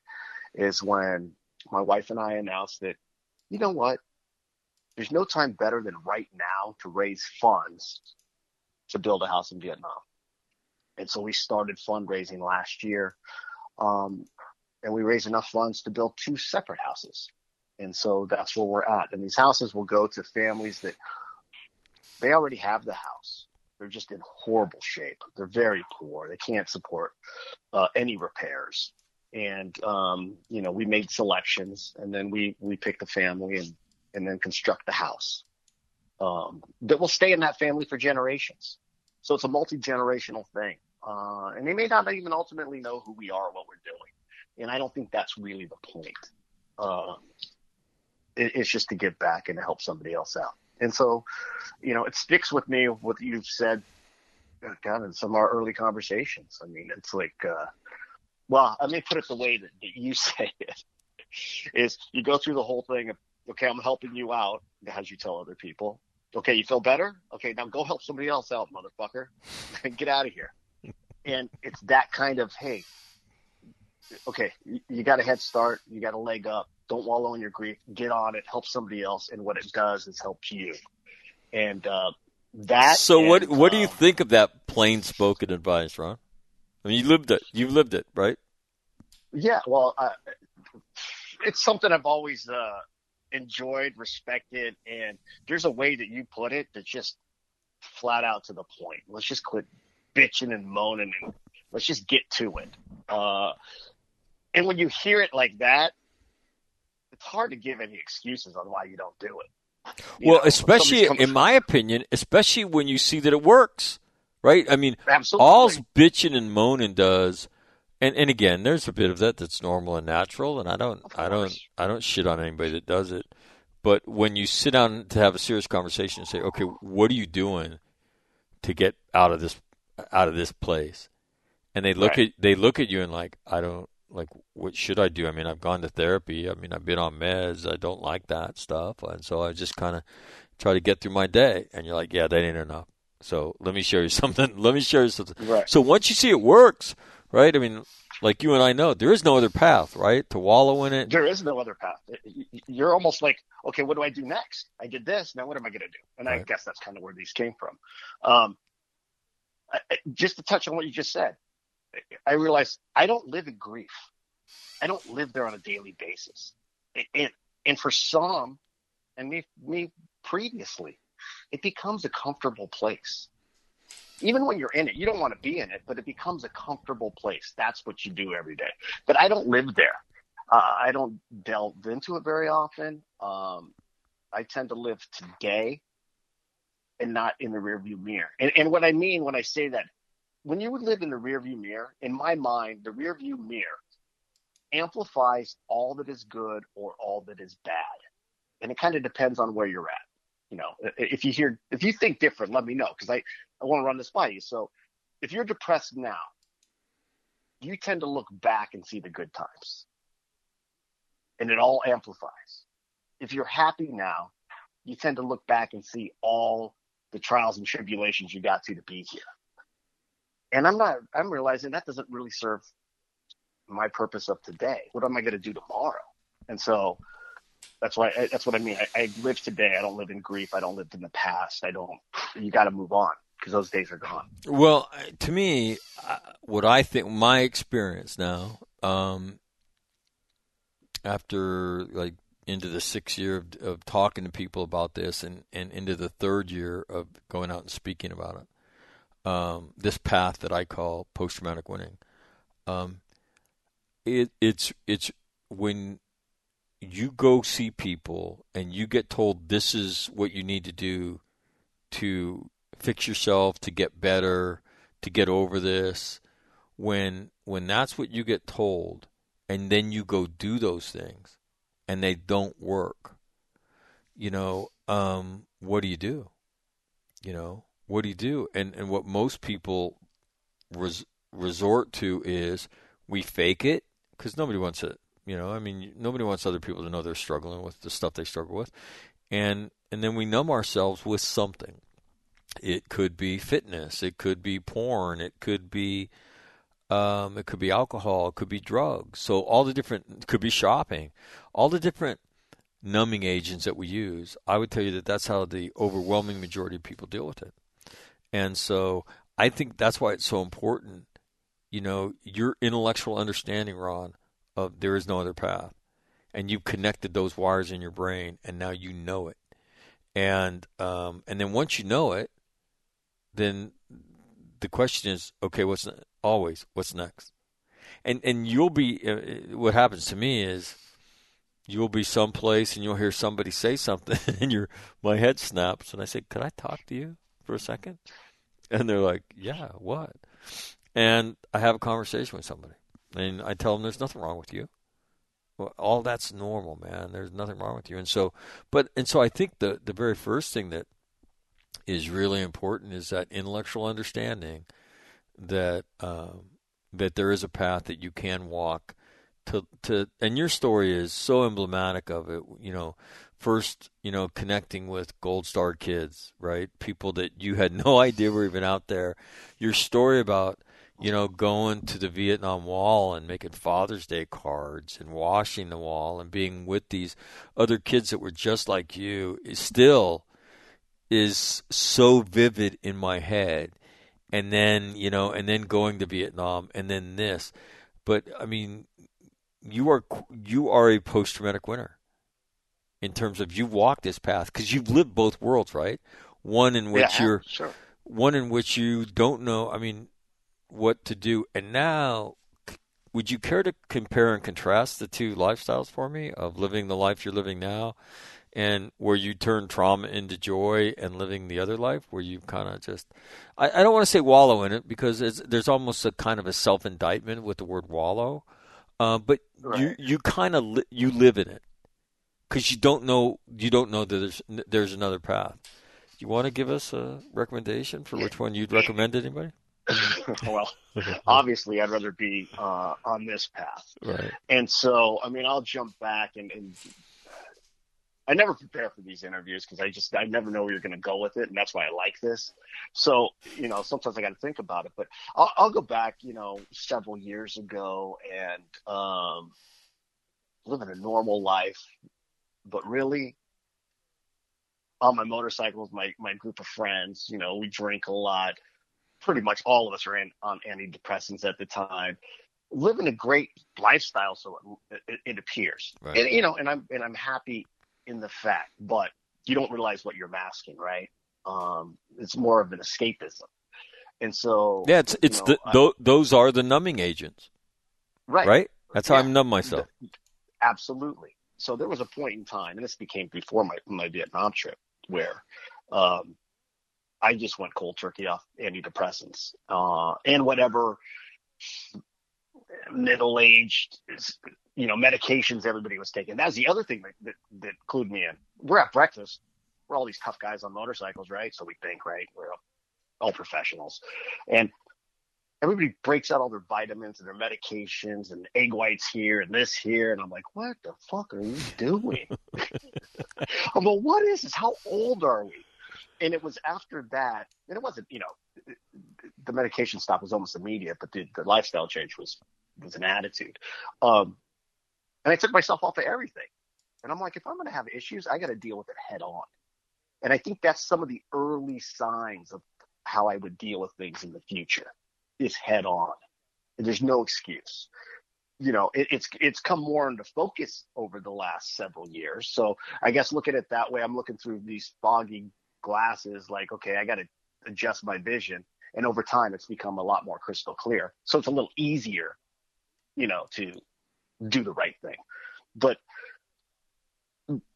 Is when my wife and I announced that, you know what? There's no time better than right now to raise funds to build a house in Vietnam. And so we started fundraising last year. Um, and we raised enough funds to build two separate houses. And so that's where we're at. And these houses will go to families that they already have the house. They're just in horrible shape. They're very poor. They can't support uh, any repairs. And um, you know, we made selections, and then we we pick the family and and then construct the house um, that will stay in that family for generations. So it's a multi generational thing. uh, and they may not even ultimately know who we are what we're doing. And I don't think that's really the point. Uh, it, it's just to give back and to help somebody else out. And so, you know, it sticks with me what you've said, uh, God, in some of our early conversations. I mean, it's like, uh, well, let me put it the way that, that you say it is you go through the whole thing of, okay, I'm helping you out as you tell other people. Okay, you feel better? Okay, now go help somebody else out, motherfucker. Get out of here. And it's that kind of, hey, okay, you, you got a head start, you got a leg up. Don't wallow in your grief. Get on it. Help somebody else, and what it does is help you. And uh, that. So and, what what do you um, think of that plain spoken advice, Ron? I mean, you lived it. You've lived it, right? Yeah, well, uh, it's something I've always uh, enjoyed, respected, and there's a way that you put it that's just flat out to the point. Let's just quit bitching and moaning and let's just get to it. Uh, and when you hear it like that, it's hard to give any excuses on why you don't do it. You well, know, especially in my opinion, especially when you see that it works, right? I mean, Absolutely. all's bitching and moaning does, and and again, there's a bit of that that's normal and natural, and I don't, I don't. I don't shit on anybody that does it. But when you sit down to have a serious conversation and say, okay, what are you doing to get out of this, out of this place? And they look Right. at they look at you and like, I don't like what should I do? I mean, I've gone to therapy. I mean, I've been on meds. I don't like that stuff, and so I just kind of try to get through my day. And you're like, yeah, that ain't enough. So let me show you something. Let me show you something. Right. So once you see it works, right? I mean, like you and I know, there is no other path, right? To wallow in it. There is no other path. You're almost like, okay, what do I do next? I did this. Now what am I going to do? And I guess that's kind of where these came from. Um, I- just to touch on what you just said, I realized I don't live in grief. I don't live there on a daily basis. And, and for some, and me, me previously, it becomes a comfortable place. Even when you're in it, you don't want to be in it, but it becomes a comfortable place. That's what you do every day. But I don't live there. Uh, I don't delve into it very often. Um, I tend to live today and not in the rearview mirror. And, and what I mean when I say that, when you would live in the rearview mirror, in my mind, the rearview mirror amplifies all that is good or all that is bad. And it kind of depends on where you're at. You know, if you hear, if you think different, let me know because I, I want to run this by you. So if you're depressed now, you tend to look back and see the good times and it all amplifies. If you're happy now, you tend to look back and see all the trials and tribulations you got to to be here. And I'm not, I'm realizing that doesn't really serve my purpose of today. What am I going to do tomorrow? And so that's why, that's what I mean. I, I live today. I don't live in grief. I don't live in the past. I don't, you got to move on because those days are gone. Well, to me, what I think, my experience now, um, after like into the sixth year of, of talking to people about this, and, and into the third year of going out and speaking about it, um, this path that I call post traumatic winning, um, it it's it's when you go see people and you get told this is what you need to do to fix yourself, to get better, to get over this. When when that's what you get told, and then you go do those things, and they don't work, you know, um, what do you do? You know, what do you do? And and what most people res- resort to is we fake it because nobody wants it. You know, I mean, nobody wants other people to know they're struggling with the stuff they struggle with, and and then we numb ourselves with something. It could be fitness. It could be porn. It could be, um, it could be alcohol. It could be drugs. So all the different could be shopping. All the different numbing agents that we use. I would tell you that that's how the overwhelming majority of people deal with it. And so I think that's why it's so important. You know, your intellectual understanding, Ron, of there is no other path, and you've connected those wires in your brain, and now you know it. And um, and then once you know it, then the question is, okay, what's always what's next? And and you'll be uh, what happens to me is you'll be someplace and you'll hear somebody say something and your my head snaps and I say, "Could I talk to you for a second? And they're like, "Yeah, what?" and I have a conversation with somebody, and I tell them there's nothing wrong with you. Well, all that's normal, man. There's nothing wrong with you. And so, but and so I think the the very first thing that is really important is that intellectual understanding that um, that there is a path that you can walk to to and your story is so emblematic of it you know first you know connecting with gold star kids right people that you had no idea were even out there your story about you know going to the Vietnam Wall and making Father's Day cards and washing the wall and being with these other kids that were just like you is still is so vivid in my head and then you know and then going to Vietnam and then this but I mean you are you are a post traumatic winner in terms of you've walked this path because you've lived both worlds, right? One in which yeah, you're sure. one in which you don't know. I mean, what to do, and now. Would you care to compare and contrast the two lifestyles for me of living the life you're living now and where you turn trauma into joy and living the other life where you kind of just I, I don't want to say wallow in it because there's almost a kind of a self indictment with the word wallow uh, but right. you you kind of li- you live in it because you don't know you don't know that there's there's another path. Do you want to give us a recommendation for which one you'd recommend to anybody? well, obviously, I'd rather be uh, on this path. Right. And so, I mean, I'll jump back and, and I never prepare for these interviews because I just I never know where you're going to go with it, and that's why I like this. So you know, sometimes I got to think about it. But I'll, I'll go back, you know, several years ago and um, living a normal life, but really on my motorcycle with my my group of friends. You know, we drink a lot. Pretty much all of us are in, on antidepressants at the time living a great lifestyle, so it, it, it appears. Right. And you know, and I'm and I'm happy in the fact, but you don't realize what you're masking, right? Um, it's more of an escapism. And so, yeah, it's it's know, the th- those are the numbing agents, right? Right. That's how yeah. I numb myself. Absolutely. So there was a point in time, and this became before my my Vietnam trip, where um, I just went cold turkey off antidepressants uh, and whatever middle aged you know, medications everybody was taking. That's the other thing that, that, that clued me in. We're at breakfast. We're all these tough guys on motorcycles, right? So we think, right? We're all professionals. And everybody breaks out all their vitamins and their medications and egg whites here and this here. And I'm like, what the fuck are you doing? I'm like, what is this? How old are we? And it was after that, and it wasn't, you know, the medication stop was almost immediate, but the, the lifestyle change was was an attitude. Um, and I took myself off of everything. And I'm like, if I'm going to have issues, I got to deal with it head on. And I think that's some of the early signs of how I would deal with things in the future is head on. And There's no excuse. You know, it, it's it's come more into focus over the last several years. So I guess looking at it that way. I'm looking through these foggy glasses, like, okay, I got to adjust my vision. And over time, it's become a lot more crystal clear. So it's a little easier, you know, to do the right thing. But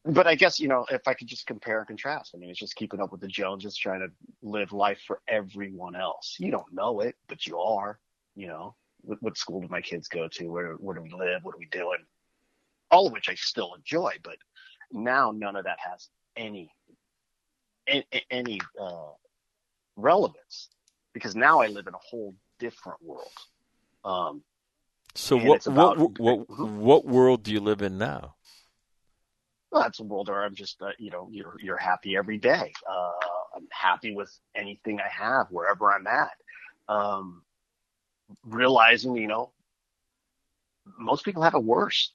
but I guess you know if I could just compare and contrast. I mean, it's just keeping up with the Joneses, trying to live life for everyone else. You don't know it, but you are. You know, what, what school do my kids go to? Where where do we live? What are we doing? All of which I still enjoy, but now none of that has any any, any uh, relevance because now I live in a whole different world. Um, so what, about, what, what, what world do you live in now? Well, that's a world where I'm just, uh, you know, you're, you're happy every day. Uh, I'm happy with anything I have, wherever I'm at. Um, realizing, you know, most people have it worse.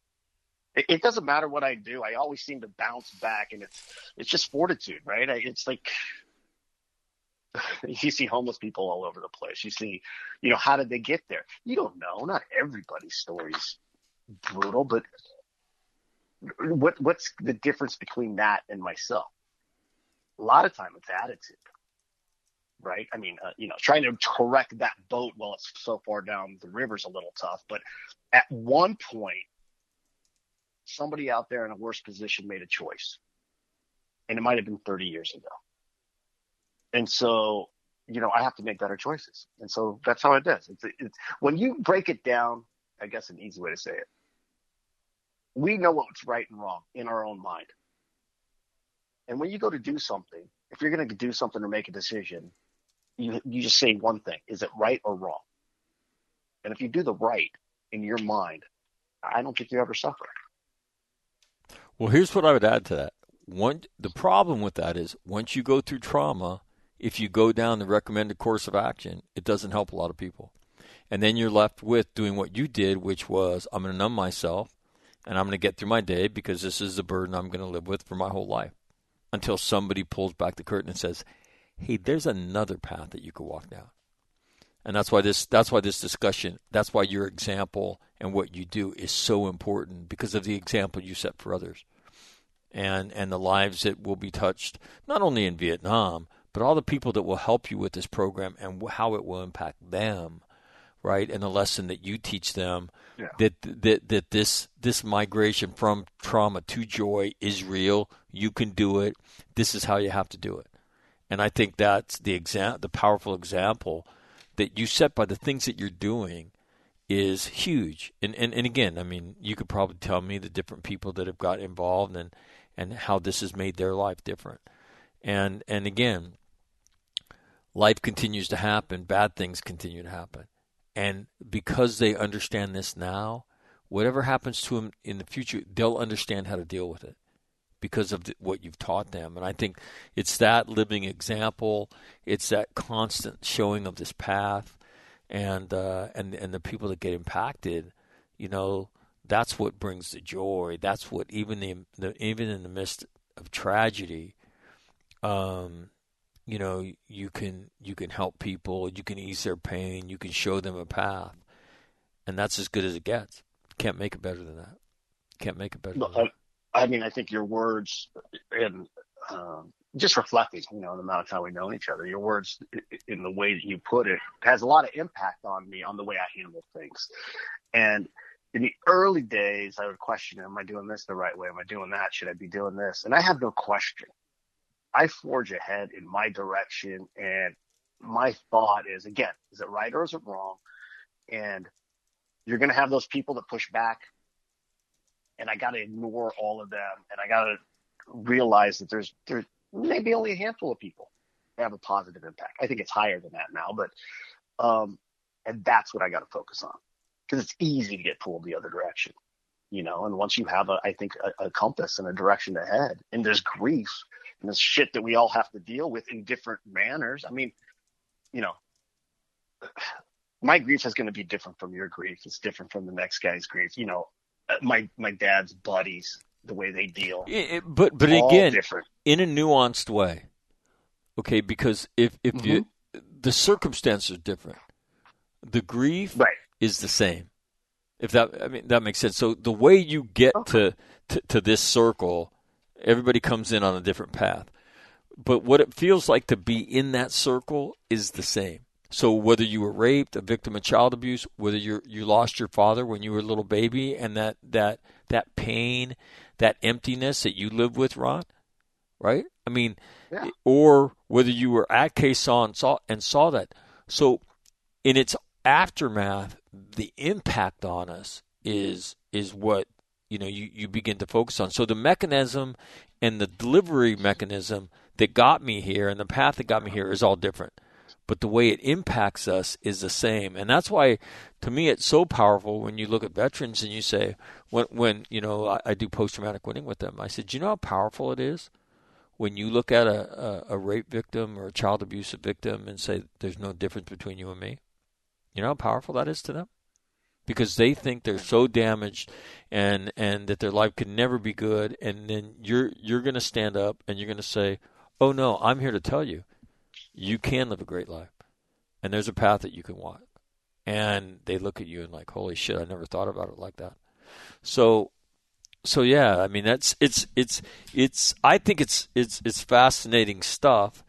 It, doesn't matter what I do. I always seem to bounce back and it's, it's just fortitude, right? It's like, you see homeless people all over the place. You see, you know, how did they get there? You don't know. Not everybody's story's brutal, but what what's the difference between that and myself? A lot of time it's attitude, right? I mean, uh, you know, trying to correct that boat while it's so far down the river's a little tough. But at one point, somebody out there in a worse position made a choice, and it might have been 30 years ago and so you know, I have to make better choices. And so that's how it is. It's, it's when you break it down, I guess an easy way to say it. We know what's right and wrong in our own mind. And when you go to do something, if you're going to do something or make a decision, you you just say one thing: is it right or wrong? And if you do the right in your mind, I don't think you ever suffer. Well, here's what I would add to that. One, the problem with that is once you go through trauma, if you go down the recommended course of action, it doesn't help a lot of people. And then you're left with doing what you did, which was I'm going to numb myself and I'm going to get through my day because this is the burden I'm going to live with for my whole life until somebody pulls back the curtain and says, "Hey, there's another path that you could walk down." And that's why this that's why this discussion, that's why your example and what you do is so important because of the example you set for others. And and the lives that will be touched not only in Vietnam, but all the people that will help you with this program and how it will impact them, right? And the lesson that you teach them Yeah. that that that this this migration from trauma to joy is real. You can do it. This is how you have to do it. And I think that's the exam the powerful example that you set by the things that you're doing is huge. And, and and again, I mean, you could probably tell me the different people that have got involved and and how this has made their life different. And and again, life continues to happen, bad things continue to happen. And because they understand this now, whatever happens to them in the future, they'll understand how to deal with it because of the, what you've taught them. And I think it's that living example, it's that constant showing of this path, and uh, and and the people that get impacted, you know, that's what brings the joy. That's what even the, the even in the midst of tragedy, um, you know, you can you can help people, you can ease their pain, you can show them a path, and that's as good as it gets. Can't make it better than that. Can't make it better. Than that. I mean, I think your words and um, just reflecting, you know, the amount of time we've known each other, your words in the way that you put it has a lot of impact on me on the way I handle things. And in the early days, I would question, am I doing this the right way? Am I doing that? Should I be doing this? And I have no question. I forge ahead in my direction. And my thought is, again, is it right or is it wrong? And you're going to have those people that push back and I got to ignore all of them, and I got to realize that there's there's maybe only a handful of people that have a positive impact. I think it's higher than that now, but um, and that's what I got to focus on because it's easy to get pulled the other direction, you know. And once you have a, I think a, a compass and a direction ahead, and there's grief and there's shit that we all have to deal with in different manners. I mean, you know. My grief is going to be different from your grief. It's different from the next guy's grief. You know, my my dad's buddies, the way they deal. It, it, but but All again, different. in a nuanced way. Okay, because if if mm-hmm. you the circumstances are different, the grief Right. is the same. If that I mean that makes sense. So the way you get to, to to this circle, everybody comes in on a different path. But what it feels like to be in that circle is the same. So whether you were raped, a victim of child abuse, whether you you lost your father when you were a little baby, and that that that pain, that emptiness that you live with, Ron, right? I mean, Yeah. or whether you were at saw and saw and saw that. So in its aftermath, the impact on us is is what you know you, you begin to focus on. So the mechanism and the delivery mechanism that got me here and the path that got me here is all different. But the way it impacts us is the same. And that's why to me it's so powerful when you look at veterans and you say when when you know I, I do post traumatic winning with them, I said, you know how powerful it is when you look at a, a, a rape victim or a child abusive victim and say there's no difference between you and me? You know how powerful that is to them? Because they think they're so damaged and and that their life could never be good and then you're you're gonna stand up and you're gonna say, Oh no, I'm here to tell you, you can live a great life. And there's a path that you can walk. And they look at you and like, Holy shit, I never thought about it like that. So so yeah, I mean that's it's it's it's I think it's it's it's fascinating stuff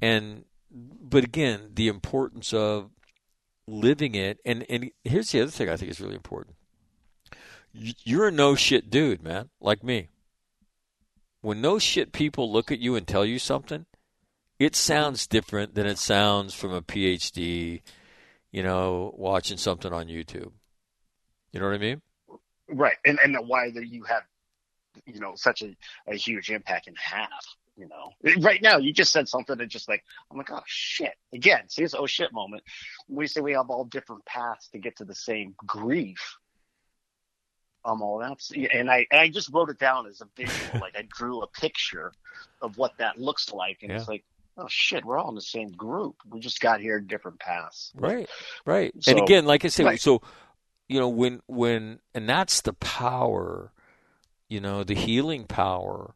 and but again, the importance of living it and and here's the other thing I think is really important. You're a no shit dude, man, like me. When no shit people look at you and tell you something, it sounds different than it sounds from a PhD, you know, watching something on YouTube. You know what I mean? Right. And and why that you have, you know, such a, a huge impact and have, you know. Right now you just said something that just like I'm like, oh shit. Again, see this oh shit moment. We say we have all different paths to get to the same grief. Um, all that's and I and I just wrote it down as a visual, like I drew a picture of what that looks like, and Yeah. it's like, oh shit, we're all in the same group. We just got here different paths. Right, right. and again, like I said, Right. so you know when when and that's the power, you know, the healing power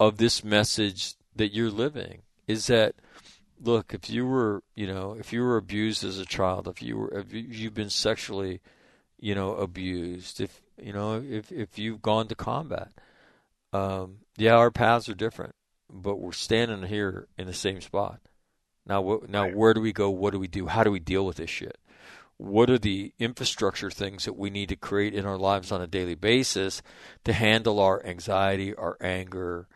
of this message that you're living is that look, if you were, you know, if you were abused as a child, if you were if you've been sexually, you know, abused, if you know, if if you've gone to combat, um, yeah, our paths are different, but we're standing here in the same spot. Now, now, Right. where do we go? What do we do? How do we deal with this shit? What are the infrastructure things that we need to create in our lives on a daily basis to handle our anxiety, our anger,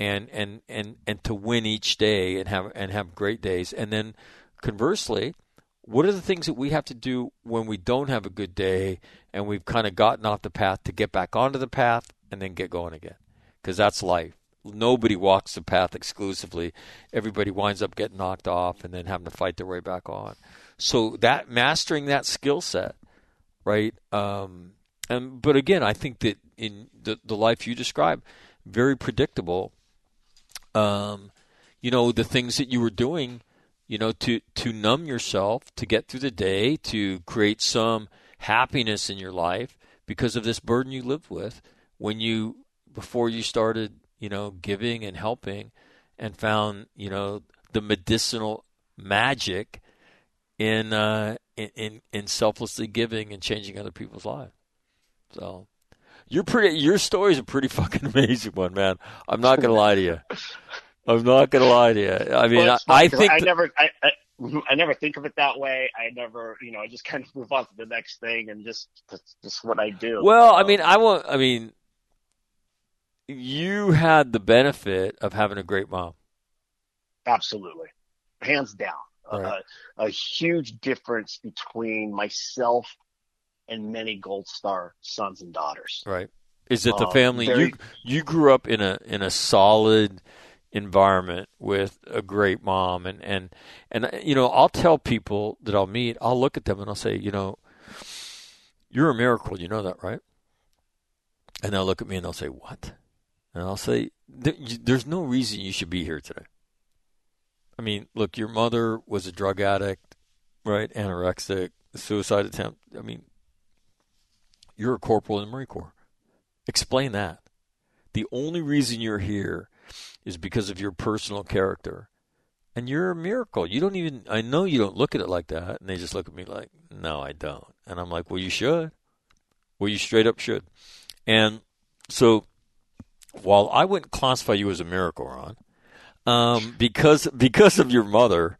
and and and and to win each day and have and have great days? And then, conversely, what are the things that we have to do when we don't have a good day and we've kind of gotten off the path to get back onto the path and then get going again? Because that's life. Nobody walks the path exclusively. Everybody winds up getting knocked off and then having to fight their way back on. So that mastering that skill set, right? Um, and but again, I think that in the the life you describe, very predictable. Um, you know the things that you were doing you know to to numb yourself to get through the day to create some happiness in your life because of this burden you lived with when you before you started you know giving and helping and found you know the medicinal magic in uh in in, selflessly giving and changing other people's lives so you're pretty your story's a pretty fucking amazing one man i'm not gonna lie to you i'm not gonna lie to you i mean Well, I, I think I never, I, I, I never think of it that way. I never, you know, I just kind of move on to the next thing and just, that's just what I do. Well, I mean, I won't. I mean, you had the benefit of having a great mom. absolutely, hands down, Right. a, a huge difference between myself and many Gold Star sons and daughters. Right? Is it the Uh, family very- you you grew up in a in a solid environment with a great mom and and and you know I'll tell people that I'll meet I'll look at them and I'll say you know you're a miracle you know that right and they'll look at me and they'll say what and I'll say there's no reason you should be here today I mean look your mother was a drug addict right anorexic suicide attempt I mean you're a corporal in the Marine Corps explain that the only reason you're here is because of your personal character. And you're a miracle. You don't even, I know you don't look at it like that. And they just look at me like, no, I don't. And I'm like, well, you should. Well, you straight up should. And so while I wouldn't classify you as a miracle, Ron, um, because, because of your mother,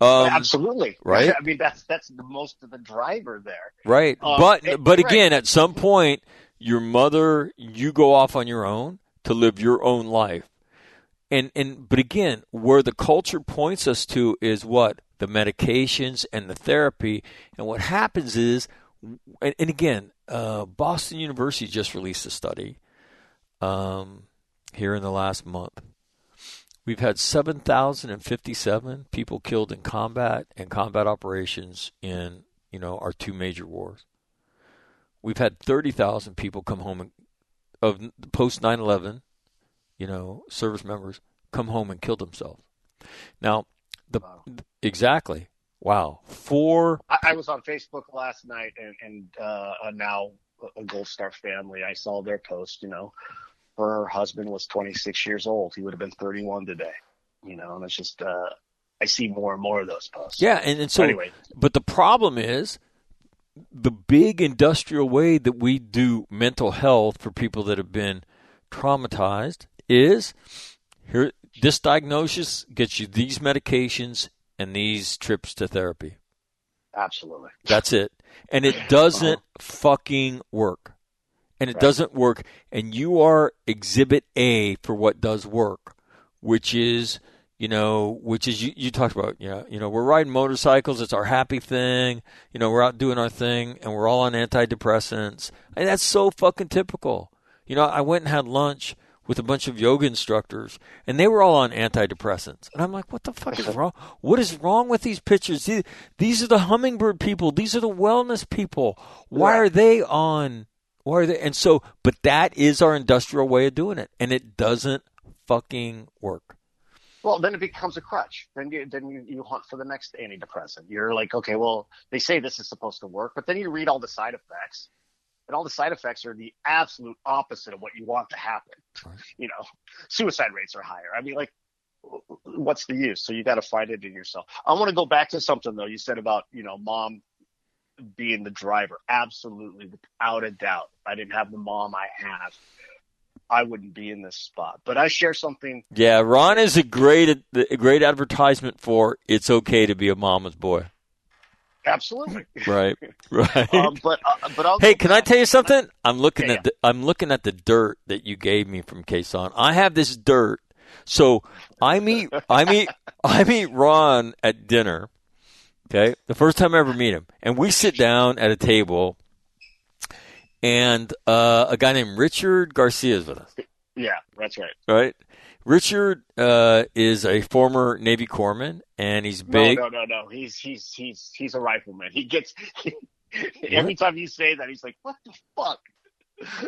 um, absolutely, right? I mean, that's that's the most of the driver there. Right. Uh, but it- but right. again, at some point, your mother, you go off on your own to live your own life. And and but again, where the culture points us to is what the medications and the therapy. And what happens is, and, and again, uh, Boston University just released a study um, here in the last month. We've had 7,057 people killed in combat and combat operations in, you know, our two major wars. We've had 30,000 people come home and, of post 9/11, you know, service members come home and kill themselves. Now, the Wow. exactly. Wow. Four I, I was on Facebook last night, and, and uh, now a Gold Star family. I saw their post. You know, her husband was 26 years old. He would have been 31 today. You know, and it's just uh, I see more and more of those posts. Yeah, and, and so anyway, But the problem is the big industrial way that we do mental health for people that have been traumatized is here this diagnosis gets you these medications and these trips to therapy. absolutely. That's it. And it doesn't fucking work. And it Right. doesn't work. And you are exhibit A for what does work, which is, you know, which is you, you talked about, you know, you know, we're riding motorcycles, it's our happy thing, you know, we're out doing our thing, and we're all on antidepressants, and that's so fucking typical. You know, I went and had lunch with a bunch of yoga instructors, and they were all on antidepressants, and I'm like, what the fuck is wrong? What is wrong with these pictures? These, these are the hummingbird people. These are the wellness people. Why are they on? Why are they? And so, but that is our industrial way of doing it, and it doesn't fucking work. Well, then it becomes a crutch. Then you then you, you hunt for the next antidepressant. You're like, okay, well, they say this is supposed to work, but then you read all the side effects, and all the side effects are the absolute opposite of what you want to happen. Right. You know, suicide rates are higher. I mean, like, what's the use? So you got to find it in yourself. I want to go back to something though. You said about you know mom being the driver. Absolutely, without a doubt. If I didn't have the mom I have. I wouldn't be in this spot. But I share something. Yeah, Ron is a great a great advertisement for it's okay to be a mama's boy. Absolutely. Right. Right. Um, but uh, but I'll hey, can I tell you something? I'm looking Yeah, at the I'm looking at the dirt that you gave me from Khe Sanh. I have this dirt. So I meet I meet I meet Ron at dinner. Okay, the first time I ever meet him, and we sit down at a table, and uh, a guy named Richard Garcia is with us. Yeah, that's right. Right. Richard uh, is a former Navy corpsman, and he's big. No, no, no, no. He's he's he's he's a rifleman. He gets every time you say that, he's like, "What the fuck?"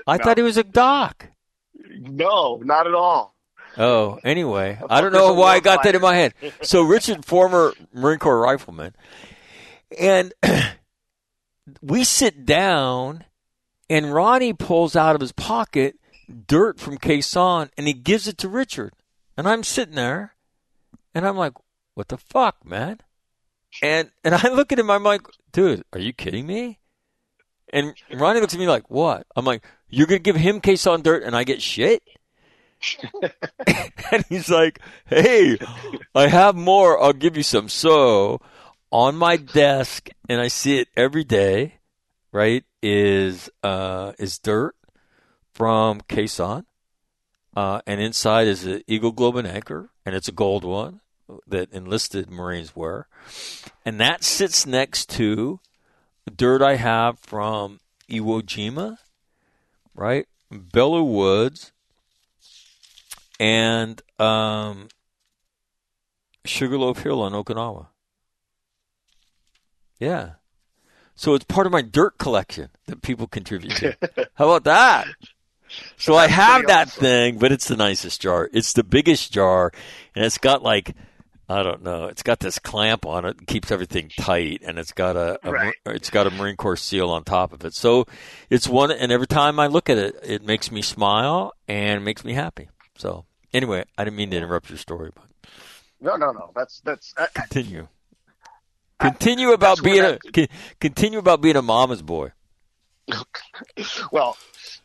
I No. thought he was a doc. No, not at all. Oh, anyway, I don't know why I got that in my head. So Richard, former Marine Corps rifleman, and we sit down, and Ronnie pulls out of his pocket dirt from Khe Sanh, and he gives it to Richard, and I'm sitting there, and I'm like, "What the fuck, man?" And and I look at him, I'm like, "Dude, are you kidding me?" And Ronnie looks at me like, "What?" I'm like, "You're gonna give him Khe Sanh dirt, and I get shit?" and he's like, "Hey, I have more. I'll give you some." So, on my desk, and I see it every day. Right is uh, is dirt from Khe Sanh, uh, and inside is an Eagle Globe and Anchor, and it's a gold one that enlisted Marines wear, and that sits next to dirt I have from Iwo Jima, right, Belleau Woods, and um, Sugarloaf Hill on Okinawa. Yeah. So it's part of my dirt collection that people contribute to. How about that? So I have that awesome. thing, but it's the nicest jar. It's the biggest jar, and it's got like I don't know. It's got this clamp on it, keeps everything tight, and it's got a, a Right. it's got a Marine Corps seal on top of it. So it's one, and every time I look at it, it makes me smile and makes me happy. So anyway, I didn't mean to interrupt your story, but No, no, no. That's that's. I, I- continue. Continue about being a continue about being a mama's boy. well,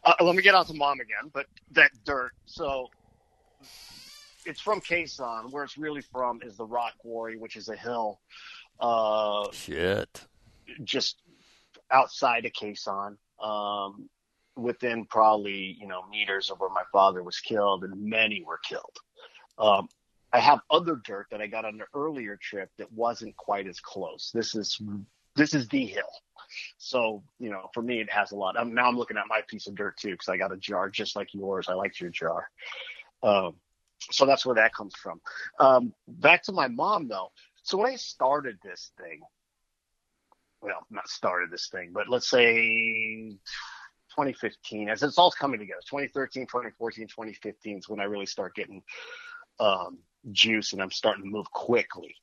uh, let me get on to mom again. But that dirt. So it's from Khe Sanh. Where it's really from is the Rock Quarry, which is a hill uh, Shit. just outside of Khe Sanh, um, within probably you know meters of where my father was killed, and many were killed. Um, I have other dirt that I got on an earlier trip that wasn't quite as close. This is this is the hill. So, you know, for me, it has a lot. I'm, now I'm looking at my piece of dirt too, because I got a jar just like yours. I liked your jar. Um, so that's where that comes from. Um, back to my mom though. So when I started this thing, well, not started this thing, but let's say 2015, as it's all coming together, 2013, 2014, 2015 is when I really start getting um, juice and I'm starting to move quickly.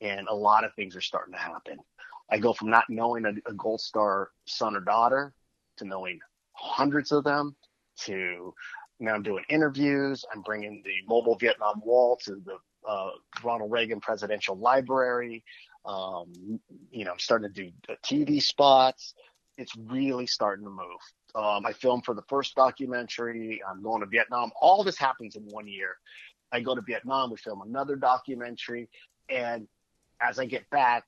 And a lot of things are starting to happen. I go from not knowing a, a Gold Star son or daughter to knowing hundreds of them to now I'm doing interviews. I'm bringing the mobile Vietnam Wall to the uh, Ronald Reagan Presidential Library. Um, you know, I'm starting to do TV spots. It's really starting to move. Um, I filmed for the first documentary. I'm going to Vietnam. All this happens in one year. I go to Vietnam. We film another documentary. And as I get back,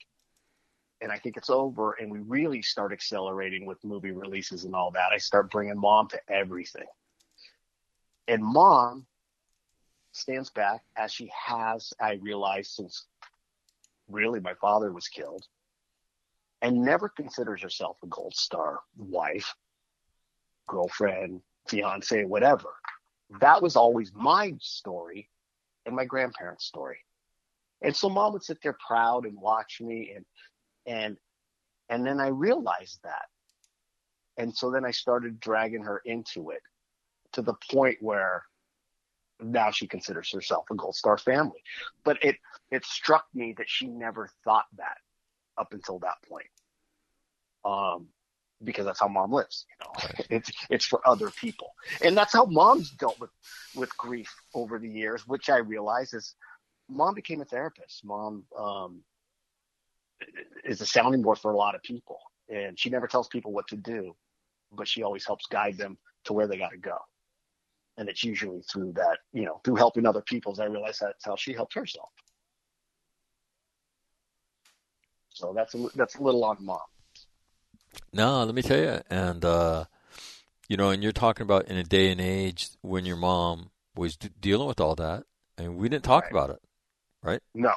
and I think it's over, and we really start accelerating with movie releases and all that, I start bringing mom to everything. And mom stands back as she has, I realize, since really my father was killed, and never considers herself a gold star wife, girlfriend, fiance, whatever. That was always my story and my grandparents' story. And so mom would sit there proud and watch me and and and then I realized that. And so then I started dragging her into it to the point where now she considers herself a gold star family. But it it struck me that she never thought that up until that point. Um because that's how mom lives, you know. Right. It's it's for other people. And that's how mom's dealt with with grief over the years, which I realize is mom became a therapist. Mom um is a sounding board for a lot of people. And she never tells people what to do, but she always helps guide them to where they got to go. And it's usually through that, you know, through helping other people. As I realize that's how she helped herself. So that's a, that's a little on mom. No, let me tell you, and uh, you know, and you're talking about in a day and age when your mom was d- dealing with all that, and we didn't talk right. about it, right? No,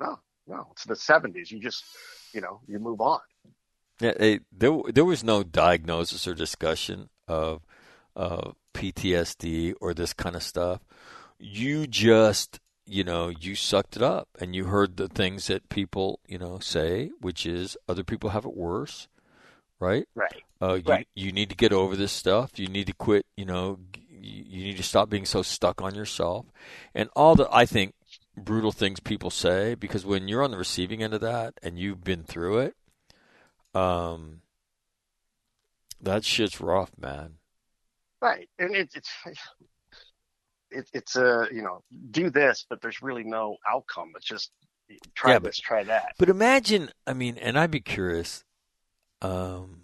no, no. It's the '70s. You just, you know, you move on. Yeah, they, there there was no diagnosis or discussion of uh, PTSD or this kind of stuff. You just, you know, you sucked it up and you heard the things that people, you know, say, which is other people have it worse, right? Right. Uh, you, right. you need to get over this stuff. You need to quit, you know, you, need to stop being so stuck on yourself. And all the, I think, brutal things people say, because when you're on the receiving end of that and you've been through it, um, that shit's rough, man. Right, and it, it's it, it's a you know do this, but there's really no outcome. It's just try Yeah, this, try that. But imagine, I mean, and I'd be curious. Um,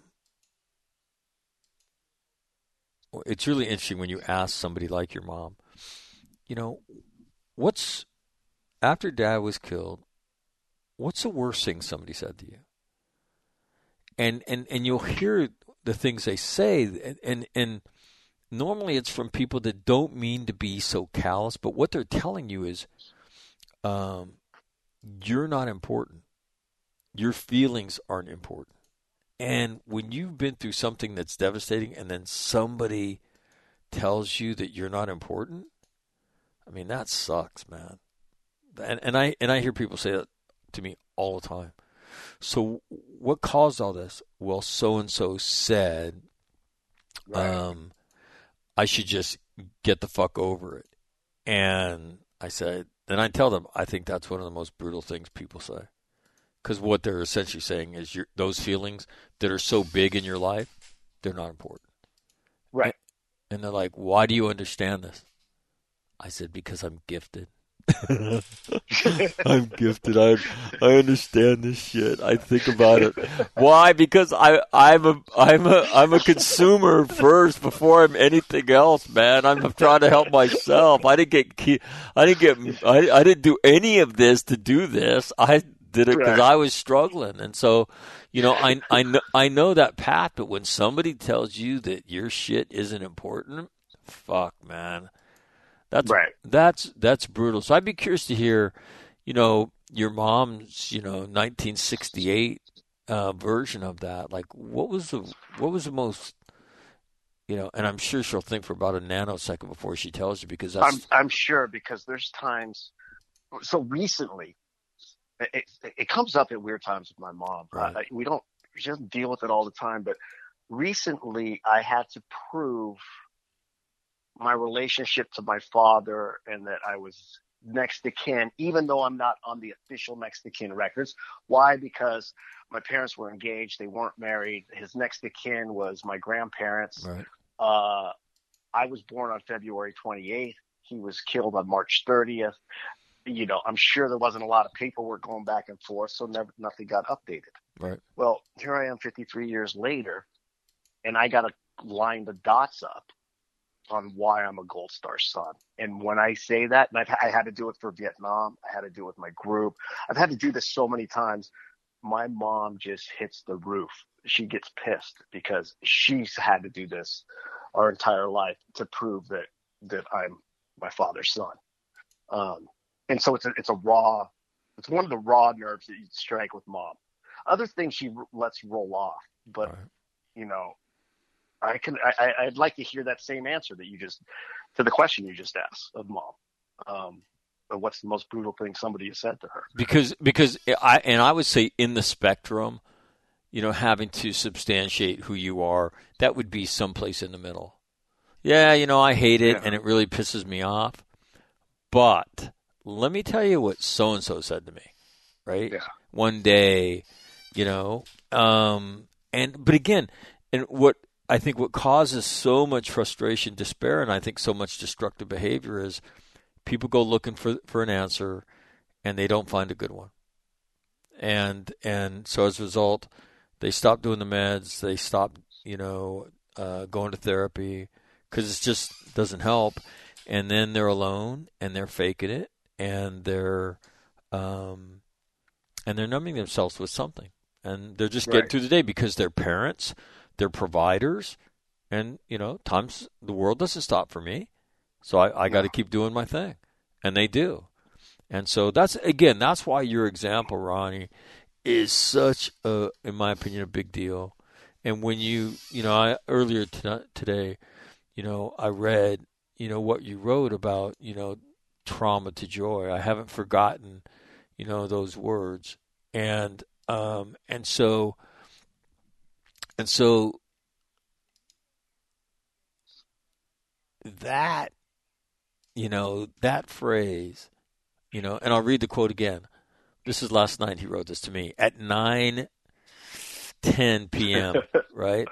it's really interesting when you ask somebody like your mom, you know, what's after dad was killed, what's the worst thing somebody said to you? And and and you'll hear the things they say, and and, and normally it's from people that don't mean to be so callous, but what they're telling you is, um, you're not important. Your feelings aren't important. And when you've been through something that's devastating and then somebody tells you that you're not important, I mean that sucks, man. And and I and I hear people say that to me all the time. So what caused all this? Well, so and so said Right. um I should just get the fuck over it. And I said, then I tell them I think that's one of the most brutal things people say. Because what they're essentially saying is your, those feelings that are so big in your life, they're not important. Right. And they're like, why do you understand this? I said, because I'm gifted. I'm gifted. I I understand this shit. I think about it. Why? Because I I'm a I'm a I'm a consumer first before I'm anything else, man. I'm trying to help myself. I didn't get I didn't get I I didn't do any of this to do this. I did it because Right. I was struggling, and so you know I I know I know that path. But when somebody tells you that your shit isn't important, fuck, man. That's Right. that's that's brutal. So I'd be curious to hear, you know, your mom's, you know, 1968 uh, version of that. Like, what was the what was the most, you know? And I'm sure she'll think for about a nanosecond before she tells you because that's I'm I'm sure because there's times. So recently, it, it, it comes up at weird times with my mom. Right. Uh, we don't she doesn't deal with it all the time, but recently I had to prove my relationship to my father and that I was next to kin, even though I'm not on the official next to kin records. Why? Because my parents were engaged, they weren't married. His next to kin was my grandparents. right. Uh, I was born on February 28th. He was killed on March 30th. You know, I'm sure there wasn't a lot of paperwork going back and forth, so never nothing got updated. Right. Well, here I am 53 years later, and I got to line the dots up on why I'm a Gold Star son. And when I say that, and I've, I had to do it for Vietnam, I had to do it with my group. I've had to do this so many times. My mom just hits the roof. She gets pissed because she's had to do this our entire life to prove that that I'm my father's son. Um, and so it's a, it's a raw, it's one of the raw nerves that you strike with mom. Other things she r- lets roll off, but Right. you know, I can, I, I'd like to hear that same answer that you just, to the question you just asked of mom. Um, what's the most brutal thing somebody has said to her? because because I and I would say in the spectrum, you know, having to substantiate who you are, that would be someplace in the middle. Yeah, you know, I hate it Yeah. and it really pisses me off. But let me tell you what so and so said to me, right? Yeah. One day, you know, um, and but again, and what I think what causes so much frustration, despair, and I think so much destructive behavior is people go looking for for an answer and they don't find a good one. And and so as a result, they stop doing the meds. They stop, you know, uh, going to therapy because it just doesn't help. And then they're alone and they're faking it and they're um, and they're numbing themselves with something and they're just getting through the day because they're parents, they're providers, and you know, times the world doesn't stop for me, so I, I got to keep doing my thing, and they do. And so that's again, that's why your example, Ronnie, is such a, in my opinion, a big deal. And when you, you know, I earlier to, today, you know, I read, you know, what you wrote about, you know, trauma to joy. I haven't forgotten, you know, those words. And um and so and so that you know, that phrase you know, and I'll read the quote again. This is last night he wrote this to me at 9 10 p.m., right?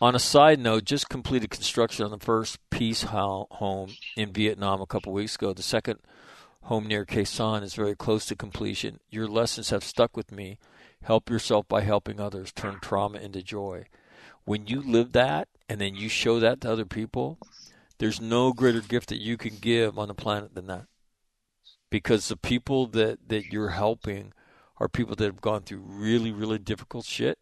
On a side note, just completed construction on the first peace home in Vietnam a couple weeks ago. The second home near Khe Sanh is very close to completion. Your lessons have stuck with me. Help yourself by helping others. Turn trauma into joy. When you live that and then you show that to other people, there's no greater gift that you can give on the planet than that because the people that, that you're helping are people that have gone through really, really difficult shit,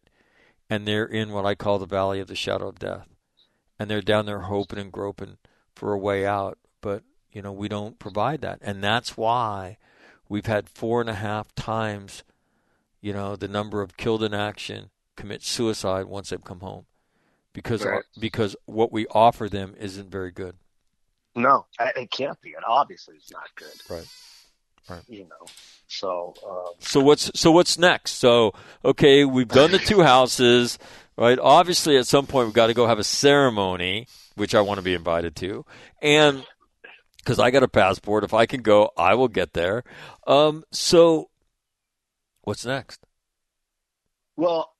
and they're in what I call the valley of the shadow of death, and they're down there hoping and groping for a way out, but you know we don't provide that, and that's why we've had four and a half times, you know, the number of killed in action commit suicide once they've come home, because Right. because what we offer them isn't very good. No, it can't be. It obviously is not good. Right. Right. You know, so um, So what's so what's next? So okay, we've done the two houses, right? Obviously, at some point we've got to go have a ceremony, which I want to be invited to, and because I got a passport, if I can go, I will get there. Um, so what's next? well,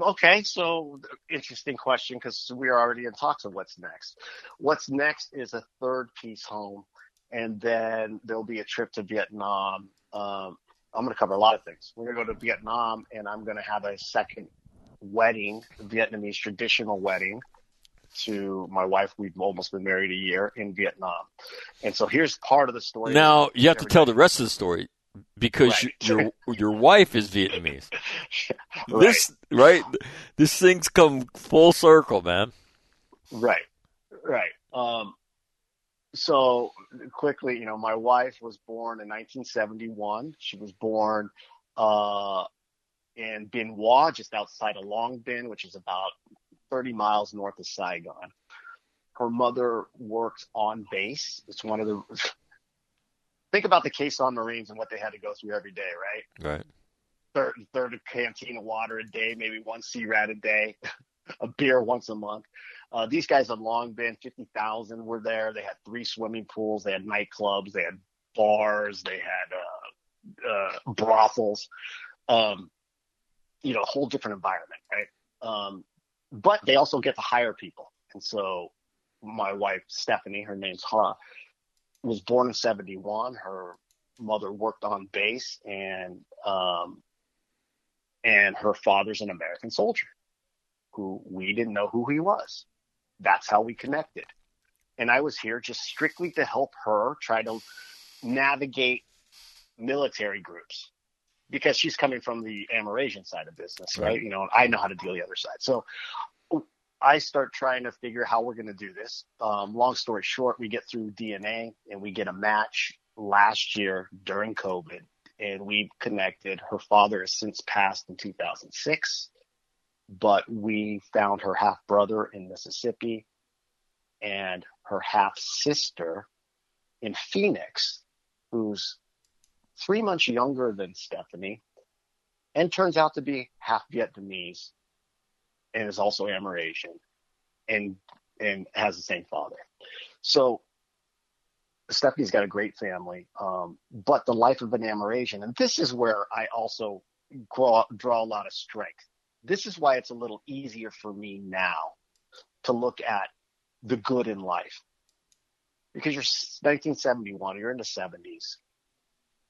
okay. So interesting question because we are already in talks of what's next. What's next is a third peace home, and then there'll be a trip to Vietnam. Um, I'm going to cover a lot of things. We're going to go to Vietnam, and I'm going to have a second wedding, Vietnamese traditional wedding to my wife. We've almost been married a year in Vietnam. And so here's part of the story. Now you have to tell the rest of the story because Right. your your wife is Vietnamese. Right. This right, this thing's come full circle, man. Right, right. Um, so quickly, you know, my wife was born in 1971. She was born uh, in Bien Hoa, just outside of Long Binh, which is about 30 miles north of Saigon. Her mother worked on base. It's one of the. Think about the Khe Sanh Marines and what they had to go through every day, right? Right. third third canteen of water a day, maybe one sea rat a day, a beer once a month. Uh, these guys had Long Binh fifty thousand were there. They had three swimming pools, they had nightclubs, they had bars, they had uh, uh, brothels. Um, you know, a whole different environment, right? Um, but they also get to hire people, and so my wife Stephanie, her name's Ha, was born in seventy one. Her mother worked on base and um, and her father's an American soldier who we didn't know who he was. That's how we connected. And I was here just strictly to help her try to navigate military groups because she's coming from the Amerasian side of business, right? Right. You know, I know how to deal the other side. So I start trying to figure how we're going to do this. Um, long story short, we get through DNA and we get a match last year during COVID, and we connected. Her father has since passed in 2006, but we found her half brother in Mississippi and her half sister in Phoenix, who's three months younger than Stephanie and turns out to be half Vietnamese and is also Amerasian and and has the same father. So Stephanie's got a great family, um, but the life of an Amerasian, and this is where I also draw, draw a lot of strength. This is why it's a little easier for me now to look at the good in life. Because you're 1971, you're in the 70s,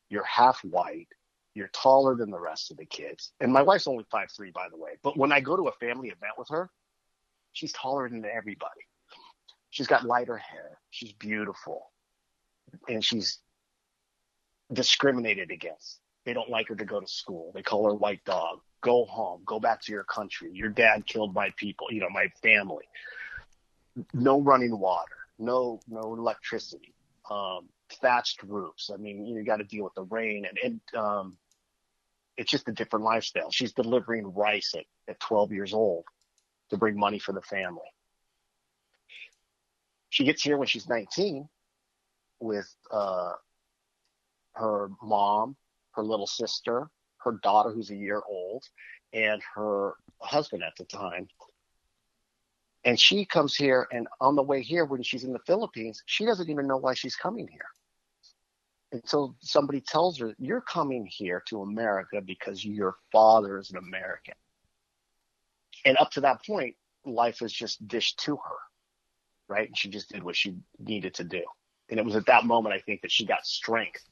you're half white, you're taller than the rest of the kids. And my wife's only five three, by the way. But when I go to a family event with her, she's taller than everybody. She's got lighter hair. She's beautiful. And she's discriminated against. They don't like her to go to school. They call her white dog. Go home. Go back to your country. Your dad killed my people, you know, my family. No running water. No, no electricity. Um, thatched roofs. I mean, you got to deal with the rain and, and um, it's just a different lifestyle. She's delivering rice at, at 12 years old to bring money for the family. She gets here when she's 19 with uh, her mom, her little sister, her daughter who's a year old, and her husband at the time. And she comes here, and on the way here, when she's in the Philippines, she doesn't even know why she's coming here until somebody tells her, You're coming here to America because your father is an American. And up to that point, life was just dished to her, right? And she just did what she needed to do. And it was at that moment, I think, that she got strength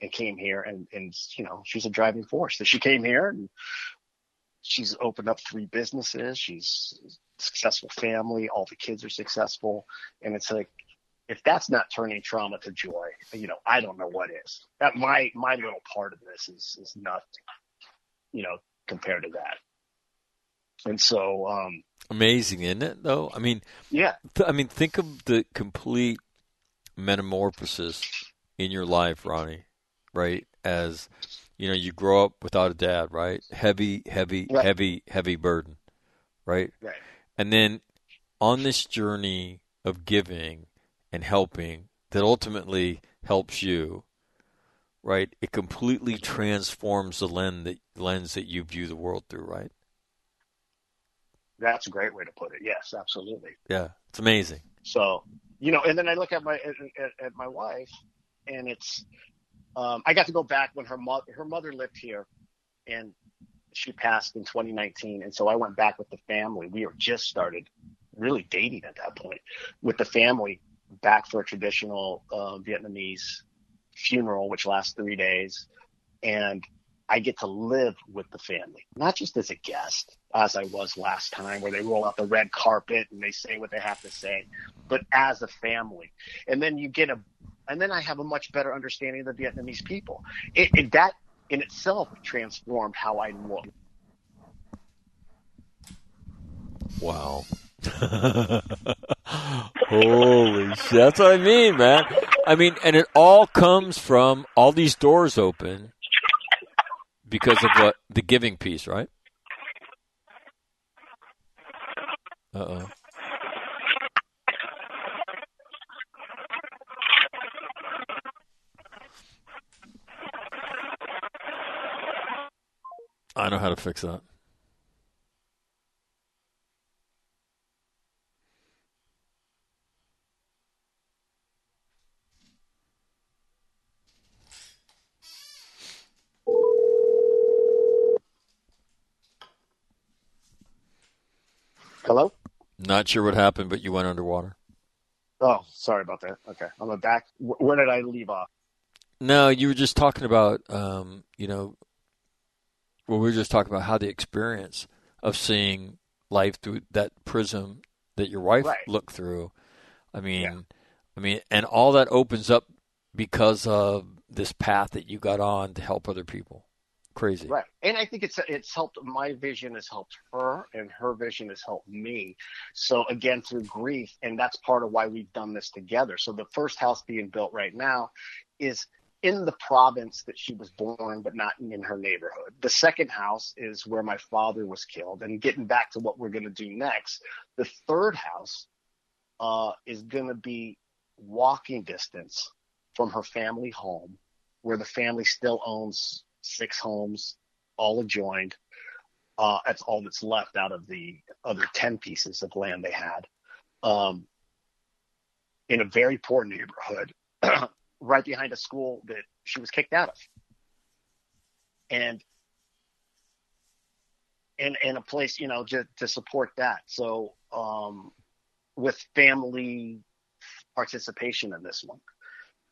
and came here and, and you know, she's a driving force. So she came here and she's opened up three businesses. She's successful family. All the kids are successful. And it's like, if that's not turning trauma to joy, you know, I don't know what is. That my my little part of this is is nothing, you know, compared to that. And so, um, amazing, isn't it? Though, I mean, yeah, th- I mean, think of the complete metamorphosis in your life, Ronnie. Right, as you know, you grow up without a dad, right? Heavy, heavy, right. heavy, heavy burden, right? Right. And then on this journey of giving and helping that ultimately helps you, right? It completely transforms the lens that lens that you view the world through, right? That's a great way to put it. Yes, absolutely. Yeah, it's amazing. So, you know, and then I look at my at, at my wife, and it's um, I got to go back when her mother her mother lived here, and she passed in 2019, and so I went back with the family. We were just started really dating at that point with the family back for a traditional uh, Vietnamese funeral, which lasts three days. And I get to live with the family, not just as a guest, as I was last time, where they roll out the red carpet and they say what they have to say, but as a family. And then you get a, and then I have a much better understanding of the Vietnamese people. It, it, that in itself transformed how I look. Wow. Holy shit. That's what I mean, man. I mean, and it all comes from all these doors open because of what the giving piece, right? Uh oh. I know how to fix that. Hello? Not sure what happened, but you went underwater. Oh, sorry about that. Okay. I'm back. Where did I leave off? No, you were just talking about, um, you know, well, we were just talking about how the experience of seeing life through that prism that your wife right. looked through. I mean, yeah. I mean, and all that opens up because of this path that you got on to help other people crazy. Right. And I think it's it's helped my vision has helped her and her vision has helped me. So again through grief and that's part of why we've done this together. So the first house being built right now is in the province that she was born, but not in her neighborhood. The second house is where my father was killed. And getting back to what we're going to do next, the third house uh, is going to be walking distance from her family home, where the family still owns six homes, all adjoined. Uh, that's all that's left out of the other 10 pieces of land they had. Um, in a very poor neighborhood, right behind a school that she was kicked out of. And in in a place, you know, to, to support that. So um, with family participation in this one.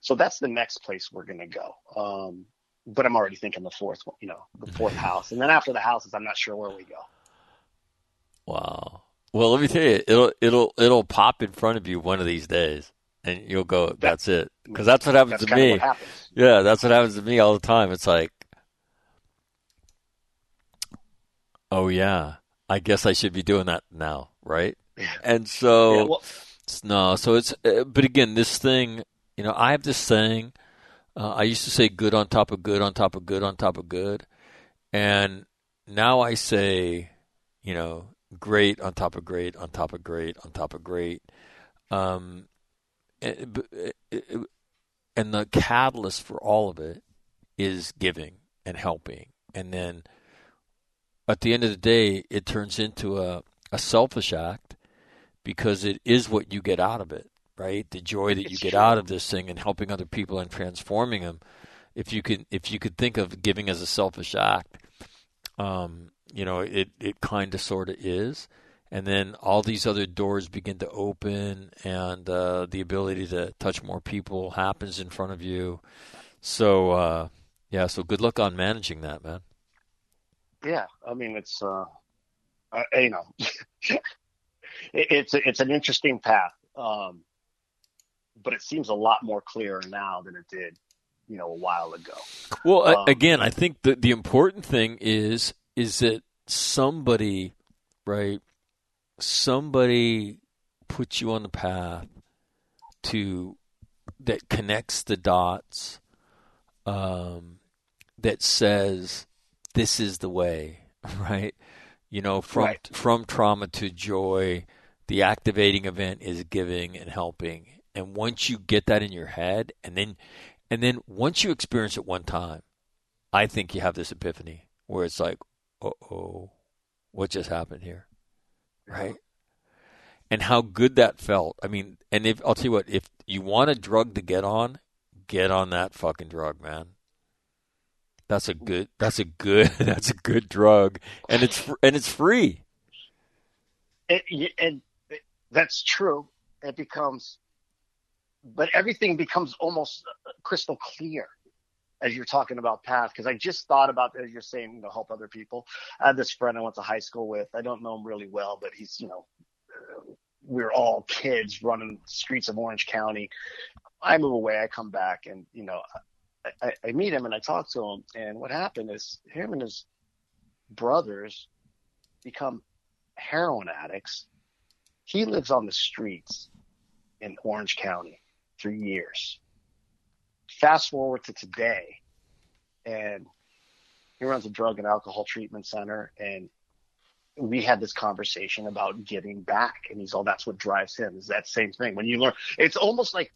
So that's the next place we're gonna go. Um, but I'm already thinking the fourth one, you know, the fourth house. And then after the houses, I'm not sure where we go. Wow. Well, let me tell you, it'll it'll it'll pop in front of you one of these days, and you'll go, "That's it," because that's what happens That's to me. happens. Yeah, that's what happens to me all the time. It's like, oh yeah, I guess I should be doing that now, right? And so, Yeah, well, it's- no, so it's, uh, but again, this thing, you know, I have this saying. Uh, I used to say good on top of good on top of good on top of good, and now I say, you know, great on top of great on top of great on top of great. Um, and, uh, and the catalyst for all of it is giving and helping, and then at the end of the day, it turns into a, a selfish act because it is what you get out of it, right? The joy that you get true. out of this thing and helping other people and transforming them. If you could, if you could think of giving as a selfish act, um, you know, it it kind of sort of is, and then all these other doors begin to open, and uh, the ability to touch more people happens in front of you. So, uh, yeah, so good luck on managing that, man. yeah, I mean, it's, uh, uh, you know, it, it's, it's an interesting path. Um, but it seems a lot more clear now than it did, you know, a while ago. Well, Um, again, I think the the important thing is is that somebody, right? Somebody puts you on the path to that connects the dots, um, that says this is the way, right? You know, from Right. from trauma to joy, the activating event is giving and helping. And once you get that in your head, and then and then once you experience it one time, I think you have this epiphany where it's like, uh oh, what just happened here? Right? And how good that felt. I mean, and if I'll tell you what, if you want a drug to get on, get on that fucking drug, man. That's a good. That's a good. That's a good drug, and it's and it's free. And that's true. It becomes, but everything becomes almost uh, crystal clear as you're talking about path. Because I just thought about as you're saying, you know, help other people. I had this friend I went to high school with. I don't know him really well, but he's, you know, we're all kids running streets of Orange County. I move away. I come back, and you know, I, I meet him and I talk to him. And what happened is him and his brothers become heroin addicts. He lives on the streets in Orange County for years. Fast forward to today, and he runs a drug and alcohol treatment center. And we had this conversation about giving back. And he's all, that's what drives him is that same thing. When you learn, it's almost like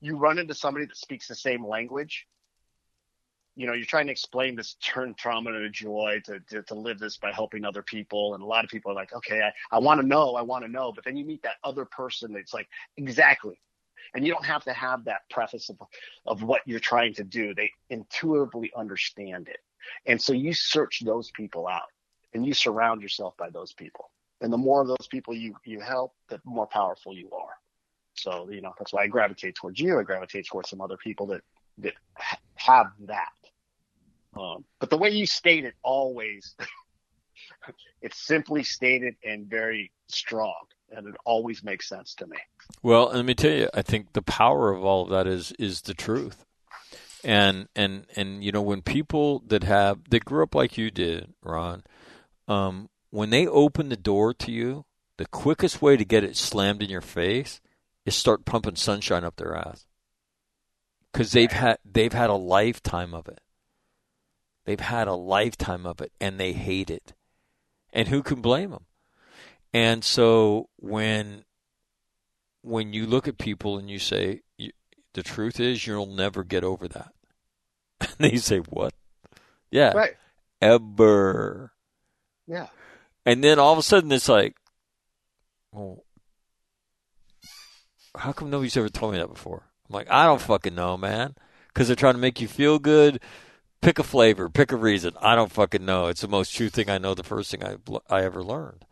you run into somebody that speaks the same language you know, you're trying to explain this turn trauma into joy to, to, to live this by helping other people. And a lot of people are like, okay, I, I want to know, I want to know. But then you meet that other person that's like, exactly. And you don't have to have that preface of, of what you're trying to do. They intuitively understand it. And so you search those people out and you surround yourself by those people. And the more of those people you, you help, the more powerful you are. So, you know, that's why I gravitate towards you. I gravitate towards some other people that, that have that. Um, but the way you state it always, it's simply stated and very strong, and it always makes sense to me. Well, let me tell you, I think the power of all of that is is the truth. And and and you know when people that have that grew up like you did, Ron, um, when they open the door to you, the quickest way to get it slammed in your face is start pumping sunshine up their ass. because they've had they've had a lifetime of it. They've had a lifetime of it, and they hate it. And who can blame them? And so when when you look at people and you say the truth is you'll never get over that, and they say what? Yeah, Right. ever. Yeah. And then all of a sudden it's like, well, how come nobody's ever told me that before? I'm like, I don't fucking know, man. Because they're trying to make you feel good. Pick a flavor, pick a reason. I don't fucking know. It's the most true thing I know. The first thing I I ever learned,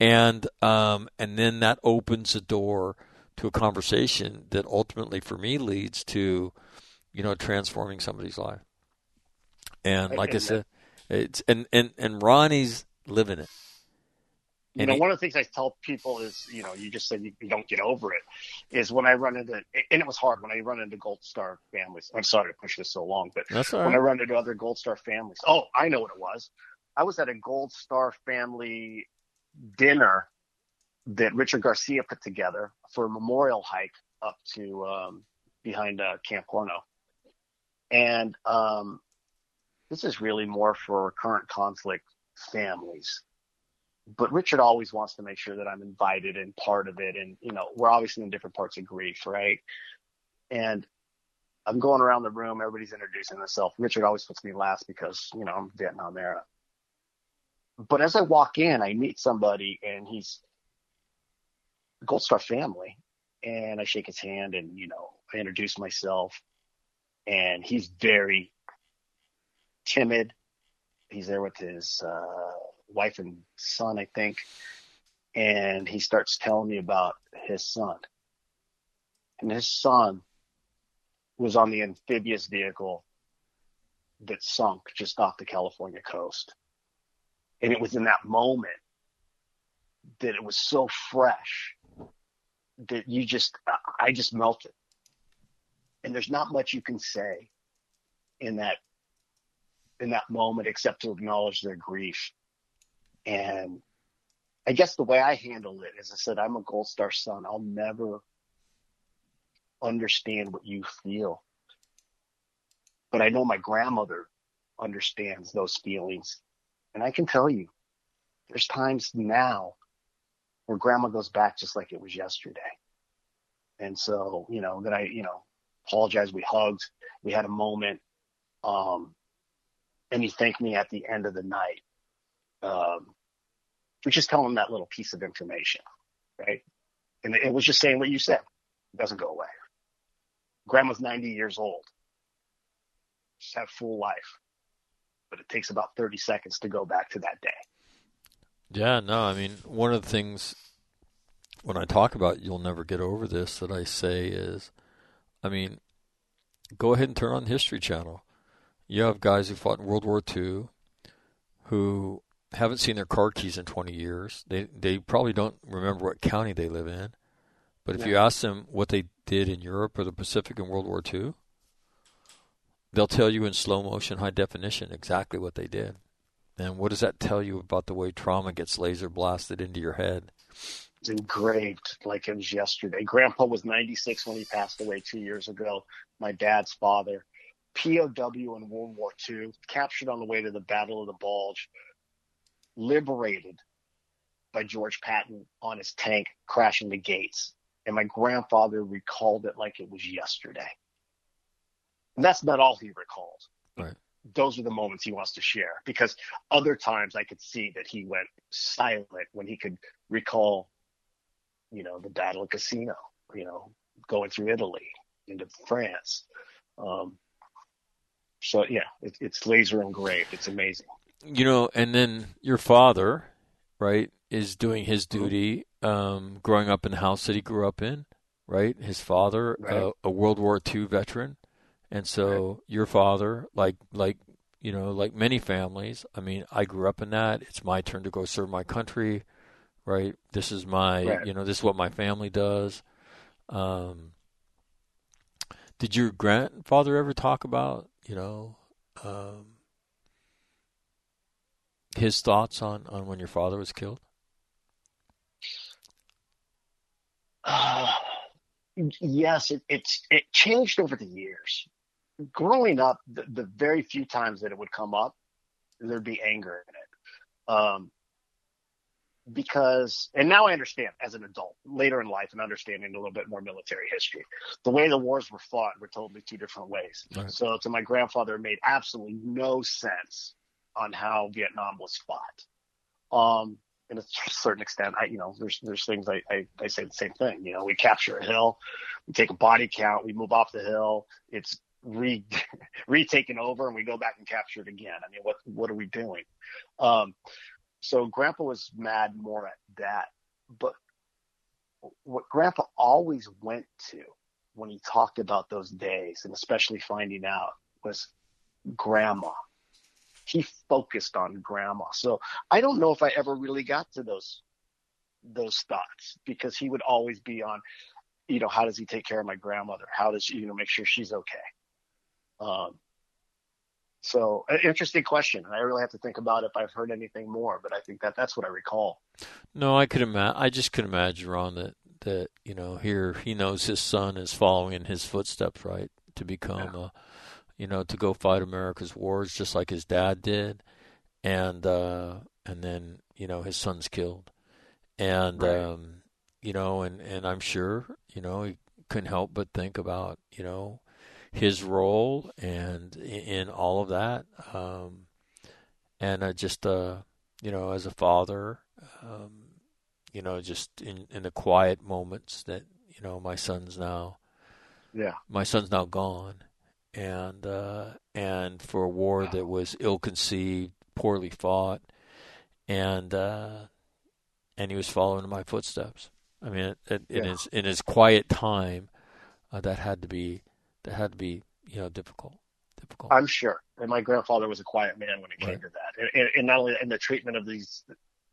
and um, and then that opens the door to a conversation that ultimately, for me, leads to, you know, transforming somebody's life. And like I said, it's and and and Ronnie's living it. You know, he- one of the things I tell people is, you know, you just said you, you don't get over it, is when I run into, and it was hard when I run into Gold Star families. I'm sorry to push this so long, but all when I run into other Gold Star families, oh, I know what it was. I was at a Gold Star family dinner that Richard Garcia put together for a memorial hike up to um, behind uh, Camp Horno, and um, this is really more for current conflict families but Richard always wants to make sure that I'm invited and part of it. And, you know, we're obviously in different parts of grief, right? And I'm going around the room, everybody's introducing themselves. Richard always puts me last because, you know, I'm Vietnam era. But as I walk in, I meet somebody and he's Gold Star family. And I shake his hand and, you know, I introduce myself. And he's very timid. He's there with his uh, wife and son, I think. And he starts telling me about his son. And his son was on the amphibious vehicle that sunk just off the California coast. And it was in that moment that it was so fresh that you just, I just melted. And there's not much you can say in that, in that moment except to acknowledge their grief. And I guess the way I handle it is I said, I'm a Gold Star son. I'll never understand what you feel. But I know my grandmother understands those feelings. And I can tell you, there's times now where grandma goes back just like it was yesterday. And so, you know, that I, you know, apologized. We hugged. We had a moment. Um, and he thanked me at the end of the night. Um, for just tell him that little piece of information, right? And it was just saying what you said. It doesn't go away. Grandma's 90 years old. Had a full life, but it takes about 30 seconds to go back to that day. Yeah, no, I mean, one of the things when I talk about you'll never get over this that I say is, I mean, go ahead and turn on the History Channel. You have guys who fought in World War II who haven't seen their car keys in 20 years. They they probably don't remember what county they live in. But if you ask them what they did in Europe or the Pacific in World War II, they'll tell you in slow motion, high definition, exactly what they did. And what does that tell you about the way trauma gets laser blasted into your head? It's engraved like it was yesterday. Grandpa was 96 when he passed away two years ago. My dad's father, POW in World War II, captured on the way to the Battle of the Bulge, liberated by George Patton on his tank crashing the gates. And my grandfather recalled it like it was yesterday. And that's not all he recalled. Right. Those are the moments he wants to share because other times I could see that he went silent when he could recall, you know, the Battle of Cassino, you know, going through Italy into France. Um, so yeah, it, it's laser engraved. It's amazing. You know, and then your father, right, is doing his duty, um, growing up in the house that he grew up in, right? His father, Right. uh, a World War II veteran, and so your father, like like you know, like many families. I mean, I grew up in that. It's my turn to go serve my country, right? This is my, Right. you know, this is what my family does. Um, did your grandfather ever talk about, you know, um, his thoughts on, on when your father was killed? Uh, yes, it, it's it changed over the years. Growing up, the, the very few times that it would come up, there'd be anger in it. Um, because, and now I understand as an adult, later in life, and understanding a little bit more military history, the way the wars were fought were totally two different ways. Right. So to my grandfather, it made absolutely no sense on how Vietnam was fought. Um, and to a certain extent, I, you know, there's, there's things I, I, I say the same thing. You know, we capture a hill, we take a body count, we move off the hill, it's re, retaken over and we go back and capture it again. I mean, what, what are we doing? Um, so grandpa was mad more at that, but what grandpa always went to when he talked about those days and especially finding out was grandma he focused on grandma. So I don't know if I ever really got to those those thoughts because he would always be on, you know, how does he take care of my grandmother? How does you know make sure she's okay? Um, so interesting question. I really have to think about if I've heard anything more, but I think that that's what I recall. No, I could imagine. I just could imagine, Ron, that that you know here he knows his son is following in his footsteps, right, to become Yeah. a you know, to go fight America's wars just like his dad did, and uh, and then you know his son's killed, and Right. um, you know, and and I'm sure you know he couldn't help but think about you know his role and in, all of that, um, and uh, just uh, you know as a father, um, you know, just in in the quiet moments that you know my son's now Yeah. my son's now gone, and uh, and for a war that was ill-conceived, poorly fought, and uh, and he was following in my footsteps. I mean, it, it, in his in his quiet time, uh, that had to be that had to be you know difficult, difficult. I'm sure. And my grandfather was a quiet man when it came Right. to that, and, and, not only in the treatment of these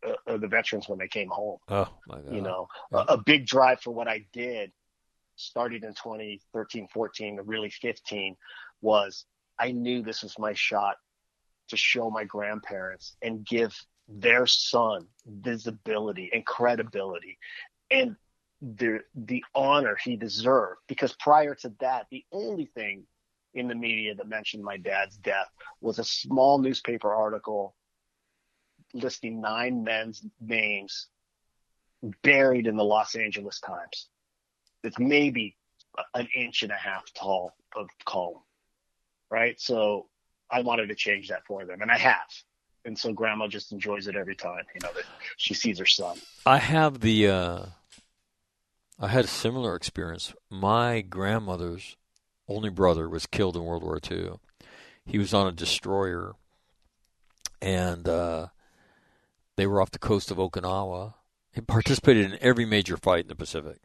uh, of the veterans when they came home. oh my God! you know, Yeah. a, a big drive for what I did started in 2013, 14, really 15 was I knew this was my shot to show my grandparents and give their son visibility and credibility and the, the honor he deserved. Because prior to that, the only thing in the media that mentioned my dad's death was a small newspaper article listing nine men's names buried in the Los Angeles Times. It's maybe an inch and a half tall of column, right? So I wanted to change that for them, and I have. And so Grandma just enjoys it every time, you know, that she sees her son. I have the uh, I had a similar experience. My grandmother's only brother was killed in World War II. He was on a destroyer, and uh, they were off the coast of Okinawa. He participated in every major fight in the Pacific.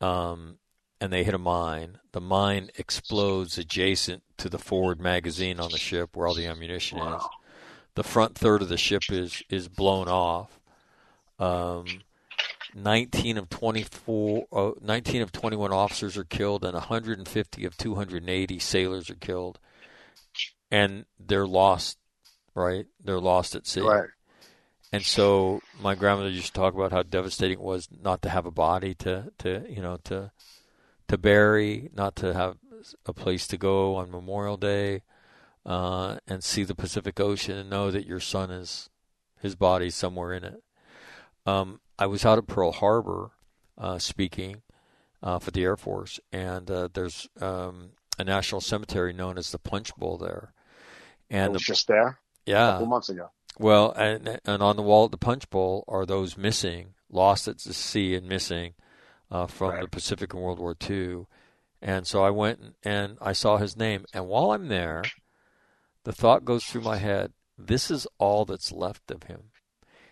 Um, and they hit a mine. The mine explodes adjacent to the forward magazine on the ship where all the ammunition is. The front third of the ship is is blown off. Um, 19 of 24, uh, 19 of 21 officers are killed, and 150 of 280 sailors are killed, and they're lost. Right, they're lost at sea. Right. And so my grandmother used to talk about how devastating it was not to have a body to, to you know to to bury, not to have a place to go on Memorial Day, uh, and see the Pacific Ocean and know that your son is his body somewhere in it. Um, I was out at Pearl Harbor uh, speaking uh, for the Air Force, and uh, there's um, a national cemetery known as the Punch Bowl there, I and was the, just there a yeah, couple months ago. well, and and on the wall at the Punch Bowl are those missing, lost at the sea and missing uh, from Right. the Pacific in World War II. And so I went and, and I saw his name. And while I'm there, the thought goes through my head: this is all that's left of him.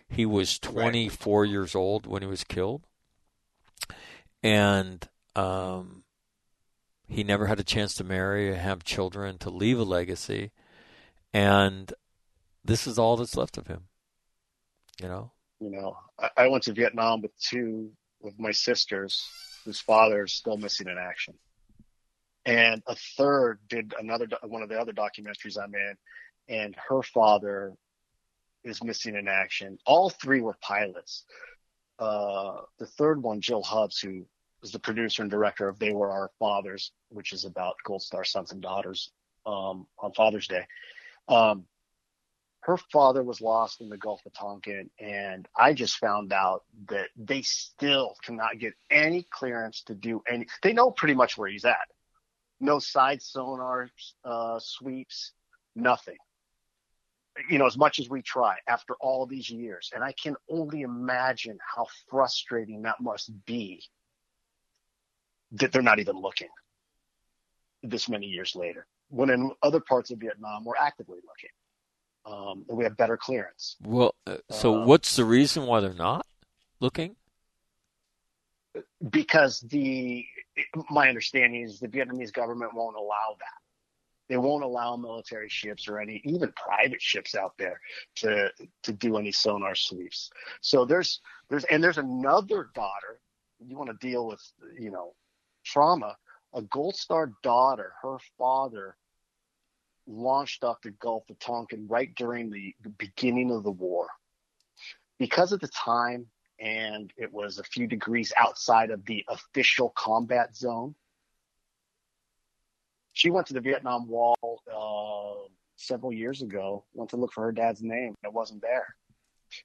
He was 24 years old when he was killed, and um, he never had a chance to marry, have children, to leave a legacy, and this is all that's left of him. You know, You know, I, I went to Vietnam with two with my sisters whose father is still missing in action, and a third did another one of the other documentaries I'm in, and her father is missing in action. All three were pilots. Uh, the third one, Jill Hubbs, who was the producer and director of They Were Our Fathers, which is about Gold Star sons and daughters um, on Father's Day. Um, her father was lost in the Gulf of Tonkin, and I just found out that they still cannot get any clearance to do any. They know pretty much where he's at. No side sonar uh, sweeps, nothing. You know, as much as we try after all these years, and I can only imagine how frustrating that must be that they're not even looking this many years later. When in other parts of Vietnam, we're actively looking. Um, and we have better clearance. Well, uh, so Uh, what's the reason why they're not looking? Because the, my understanding is the Vietnamese government won't allow that. They won't allow military ships or any, even private ships out there to, to do any sonar sweeps. So there's, there's, and there's another daughter. You want to deal with, you know, trauma. A Gold Star daughter, her father launched off the Gulf of Tonkin right during the, beginning of the war. Because at the time, and it was a few degrees outside of the official combat zone, she went to the Vietnam Wall uh, several years ago, went to look for her dad's name. It wasn't there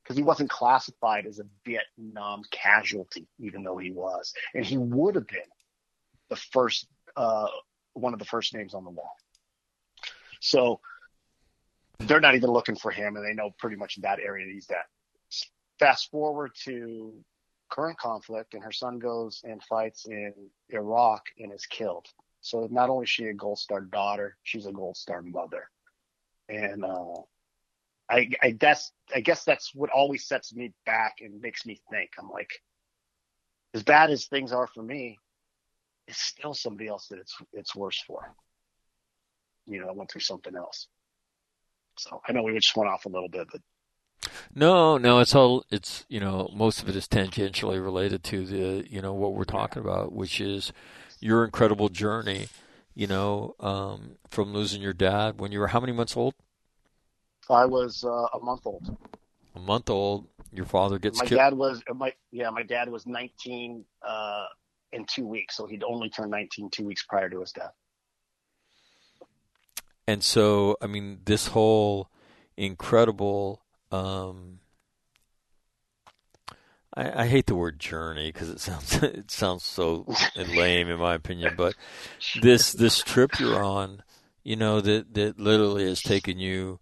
because he wasn't classified as a Vietnam casualty, even though he was. And he would have been the first, uh, one of the first names on the wall. So they're not even looking for him, and they know pretty much that area he's at. Fast forward to current conflict, and her son goes and fights in Iraq and is killed. So not only is she a Gold Star daughter, she's a Gold Star mother. And uh, I, I guess I guess that's what always sets me back and makes me think. I'm like, as bad as things are for me, it's still somebody else that it's it's worse for. You know, I went through something else. So I know we just went off a little bit, but No, no, it's all it's you know most of it is tangentially related to the you know what we're talking about, which is your incredible journey. You know, um, from losing your dad when you were how many months old? I was uh, a month old. A month old. Your father gets my killed. dad was my yeah my dad was 19 uh, in two weeks, so he'd only turned 19 two weeks prior to his death. and so I mean this whole incredible um I, I hate the word journey because it sounds it sounds so lame in my opinion but this this trip you're on you know that that literally has taken you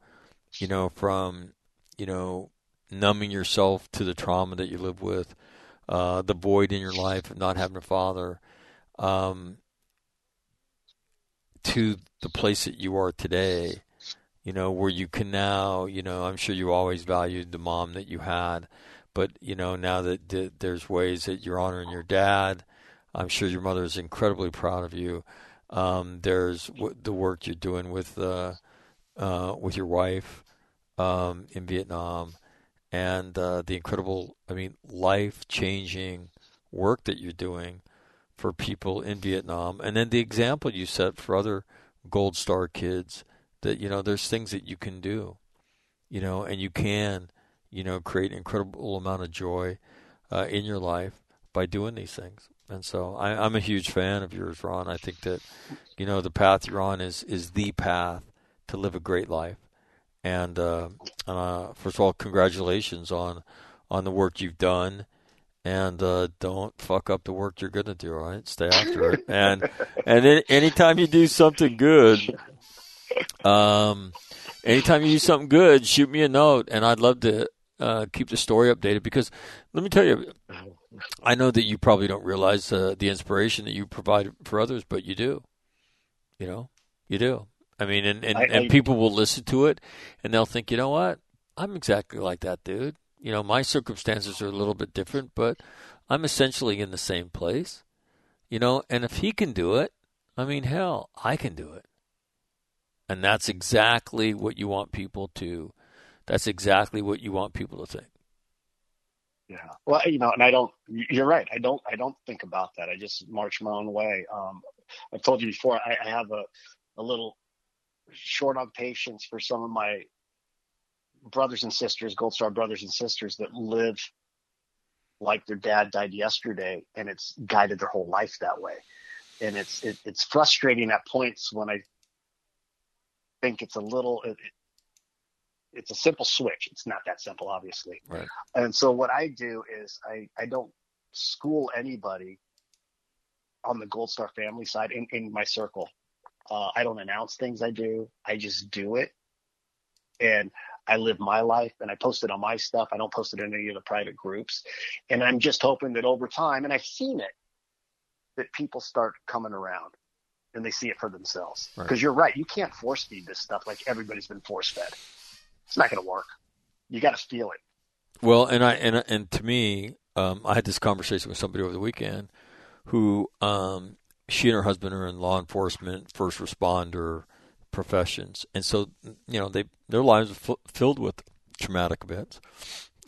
you know from you know numbing yourself to the trauma that you live with uh the void in your life of not having a father um to the place that you are today, you know, where you can now, you know, I'm sure you always valued the mom that you had, but you know, now that, there's ways that you're honoring your dad, I'm sure your mother is incredibly proud of you. Um, there's w- the work you're doing with uh, uh, with your wife um, in Vietnam, and uh, the incredible, I mean, life changing work that you're doing for people in Vietnam, and then the example you set for other Gold Star kids that you know there's things that you can do, you know, and you can, you know, create an incredible amount of joy uh, in your life by doing these things. And so I, I'm a huge fan of yours, Ron. I think that you know the path you're on is is the path to live a great life. And uh, uh, first of all, congratulations on on the work you've done and uh, don't fuck up the work you're gonna do. All right, stay after it, and and then anytime you do something good, um, anytime you do something good, shoot me a note, and I'd love to uh, keep the story updated because let me tell you, I know that you probably don't realize uh, the inspiration that you provide for others, but you do. You know, you do. I mean, and and, I- and people will listen to it, and they'll think, you know what, I'm exactly like that dude you know, my circumstances are a little bit different, but I'm essentially in the same place. You know, and if he can do it, I mean, hell, I can do it. And that's exactly what you want people to that's exactly what you want people to think. Yeah. Well, you know, and I don't. You're right. I don't. I don't think about that. I just march my own way. Um, I've told you before. I, I have a a little short on patience for some of my brothers and sisters, Gold Star brothers and sisters that live like their dad died yesterday, and it's guided their whole life that way. And it's it, it's frustrating at points when I think it's a little. It, it's a simple switch. It's not that simple, obviously. Right. And so what I do is I, I don't school anybody on the Gold Star family side in, in my circle. Uh, I don't announce things I do. I just do it. And I live my life and I post it on my stuff. I don't post it in any of the private groups. And I'm just hoping that over time, and I've seen it, that people start coming around and they see it for themselves. Because Right. you're right. You can't force feed this stuff like everybody's been force fed. It's not going to work. You got to feel it. Well, and I and and to me, um, I had this conversation with somebody over the weekend who um, she and her husband are in law enforcement, first responder professions, and so you know they their lives are f- filled with traumatic events.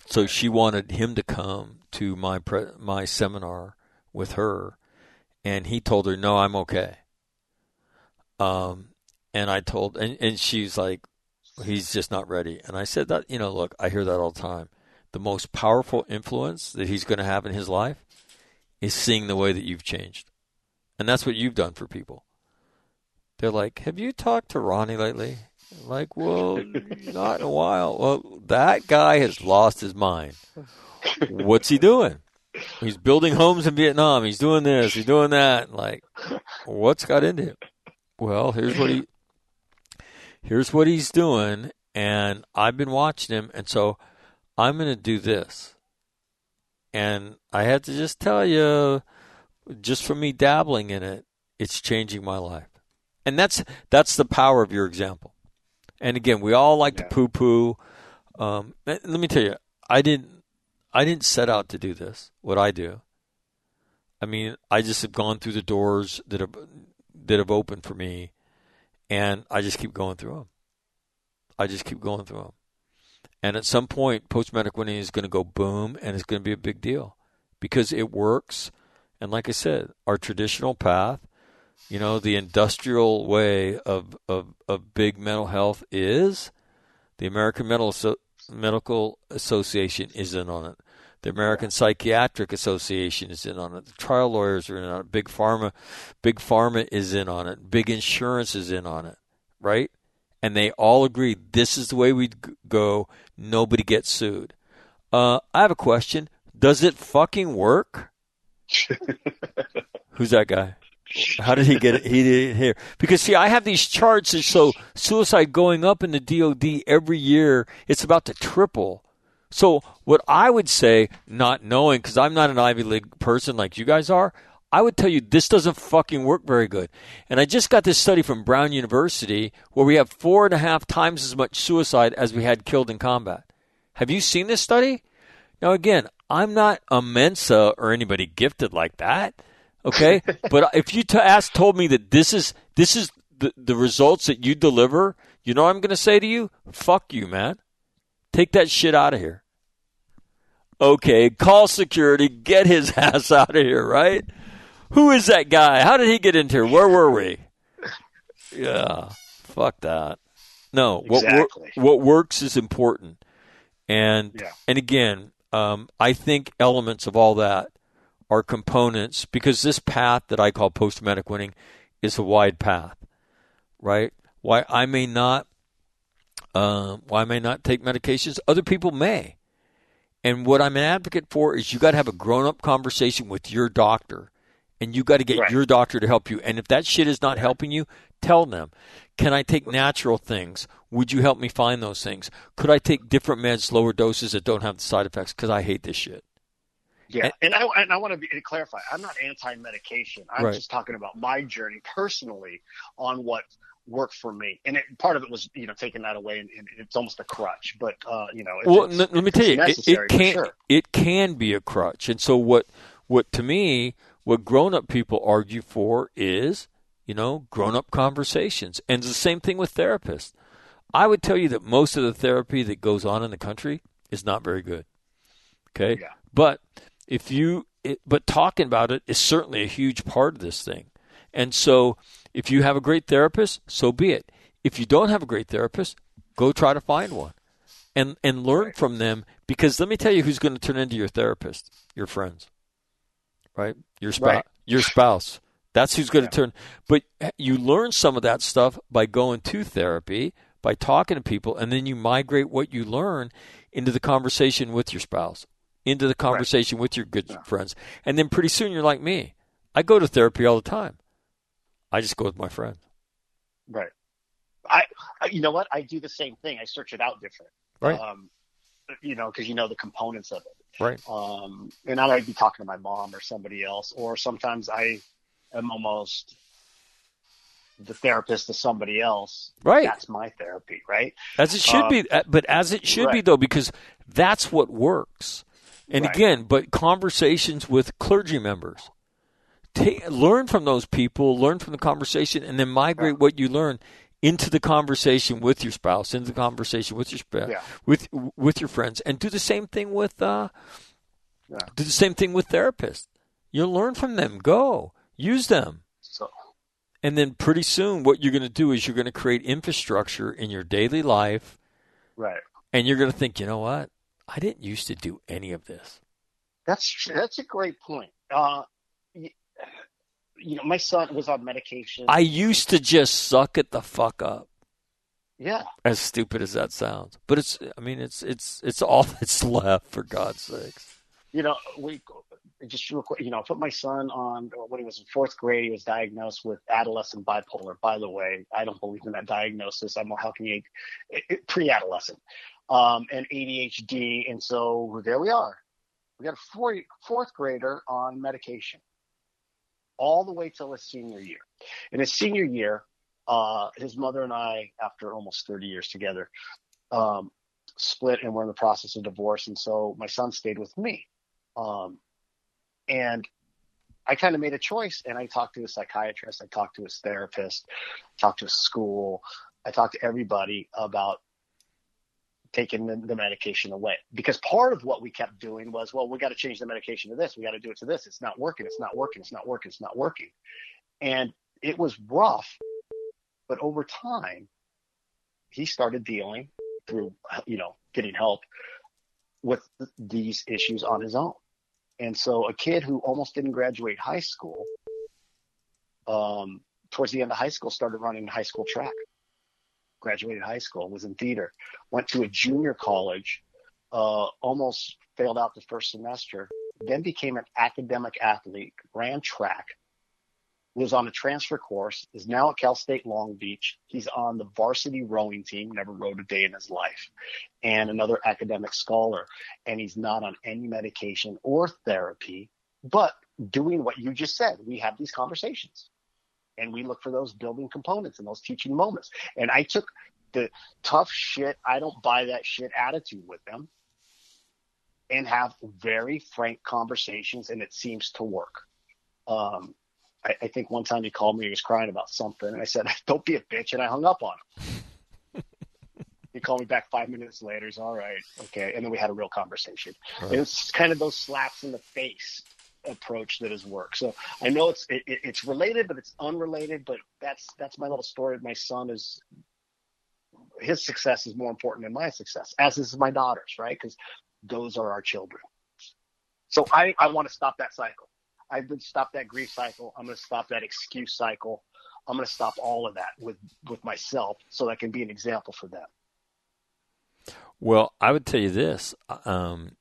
So she wanted him to come to my pre- my seminar with her, and he told her, "No, I'm okay." Um, and I told, and, and she's like, he's just not ready. And I said that, you know, look, I hear that all the time. The most powerful influence that he's going to have in his life is seeing the way that you've changed. And that's what you've done for people. They're like, Have you talked to Ronnie lately? Like, well, not in a while. Well, that guy has lost his mind. What's he doing? He's building homes in Vietnam. He's doing this. He's doing that. Like, what's got into him? Well, here's what he here's what he's doing, and I've been watching him, and so I'm going to do this. And I had to just tell you, just from me dabbling in it, it's changing my life. And that's that's the power of your example. And again, we all like Yeah. to poo-poo. Um, let me tell you, I didn't I didn't set out to do this. What I do. I mean, I just have gone through the doors that have that have opened for me, and I just keep going through them. I just keep going through them. And at some point, post traumatic winning is going to go boom, and it's going to be a big deal because it works. And like I said, our traditional path, you know, the industrial way of of, of big mental health is the American Mental Asso- Medical Association isn't on it. The American Psychiatric Association is in on it. The trial lawyers are in on it. Big pharma, big pharma is in on it. Big insurance is in on it, right? And they all agree this is the way we go. Nobody gets sued. Uh, I have a question. Does it fucking work? Who's that guy? How did he get it? He did it here because see, I have these charts that show suicide going up in the DoD every year. It's about to triple. So what I would say, not knowing, because I'm not an Ivy League person like you guys are, I would tell you this doesn't fucking work very good. And I just got this study from Brown University where we have four and a half times as much suicide as we had killed in combat. Have you seen this study? Now again, I'm not a Mensa or anybody gifted like that. Okay, but if you t- asked, told me that this is this is the the results that you deliver, you know what I'm going to say to you? Fuck you, man. Take that shit out of here. Okay, call security, get his ass out of here, right? Who is that guy? How did he get into here? Where were we? Yeah, fuck that. No, what wor- Exactly. what works is important, and Yeah. and again, um, I think elements of all that are components because this path that I call post traumatic winning is a wide path, right? Why I may not, um, why I may not take medications, other people may. And what I'm an advocate for is you got to have a grown up conversation with your doctor, and you got to get Right. your doctor to help you. And if that shit is not helping you, tell them. Can I take natural things? Would you help me find those things? Could I take different meds, lower doses that don't have the side effects? Because I hate this shit. Yeah, and I and I want to be, clarify. I'm not anti-medication. I'm Right. just talking about my journey personally on what worked for me, and it, part of it was you know taking that away, and, and it's almost a crutch. But uh, you know, well, n- let me tell you, it, it can sure. it can be a crutch. And so what what to me what grown up people argue for is you know grown up conversations, and it's the same thing with therapists. I would tell you that most of the therapy that goes on in the country is not very good. Okay, Yeah. but if you it, but talking about it is certainly a huge part of this thing. And so if you have a great therapist, so be it. If you don't have a great therapist, go try to find one. and and learn from them because let me tell you who's going to turn into your therapist. Your friends. Right? Your spouse Right. your spouse. That's who's going to turn but you learn some of that stuff by going to therapy by talking to people and then you migrate what you learn into the conversation with your spouse into the conversation with your good friends. And then pretty soon you're like me. I go to therapy all the time i just go with my friend. Right. I, I you know what? I do the same thing. I search it out different. Right. Um, you know, because you know the components of it. right Um, and I might be talking to my mom or somebody else, or sometimes I am almost the therapist to somebody else. Right. That's my therapy, right? As it should Uh, be, uh, but as it should be though, because that's what works. And Right. again, but conversations with clergy members, Ta learn from those people, learn from the conversation, and then migrate what you learn into the conversation with your spouse, into the conversation with your sp- Yeah. with with your friends, and do the same thing with uh, Yeah. do the same thing with therapists. You'll learn from them. Go use them. So And then pretty soon, what you're going to do is you're going to create infrastructure in your daily life right. and you're going to think, you know what? I didn't used to do any of this. That's that's a great point. Uh, you know, my son was on medication. I used to just suck it the fuck up. yeah. As stupid as that sounds, but it's. I mean, it's it's it's all that's left for God's sakes. you know, we just real quick, you know, I put my son on when he was in fourth grade. He was diagnosed with adolescent bipolar. By the way, I don't believe in that diagnosis. I'm how can you pre-adolescent um, and ADHD, and so there we are. We got a four, fourth grader on medication all the way till his senior year. In his senior year, uh, his mother and I, after almost 30 years together, um, split and we're in the process of divorce. And so my son stayed with me. Um, and I kind of made a choice and I talked to a psychiatrist, I talked to his therapist, talked to his school, I talked to everybody about taking the, the medication away because part of what we kept doing was, well, we got to change the medication to this. We got to do it to this. It's not working. It's not working. It's not working. It's not working. And it was rough, but over time, he started dealing through, you know, getting help with these issues on his own. And so a kid who almost didn't graduate high school, um, towards the end of high school, started running high school track, graduated high school, was in theater, went to a junior college, uh, almost failed out the first semester, then became an academic athlete, ran track, was on a transfer course, is now at Cal State Long Beach. He's on the varsity rowing team, never rowed a day in his life, and another academic scholar. And he's not on any medication or therapy, but doing what you just said. We have these conversations and we look for those building components and those teaching moments. And I took the tough shit, I don't buy that shit attitude with them and have very frank conversations, and it seems to work. Um, I, I think one time he called me, he was crying about something, and I said, Don't be a bitch, and I hung up on him. he called me back five minutes later. He's all right, okay, and then we had a real conversation. Right. It was kind of those slaps in the face approach that has worked. So I know it's it, it- it's related, but it's unrelated. But that's that's my little story. My son is his success is more important than my success, as is my daughter's, right? Because those are our children. So I I want to stop that cycle. I've been stop that grief cycle. I'm going to stop that excuse cycle. I'm going to stop all of that with with myself, so that I can be an example for them. Well, I would tell you this. Um,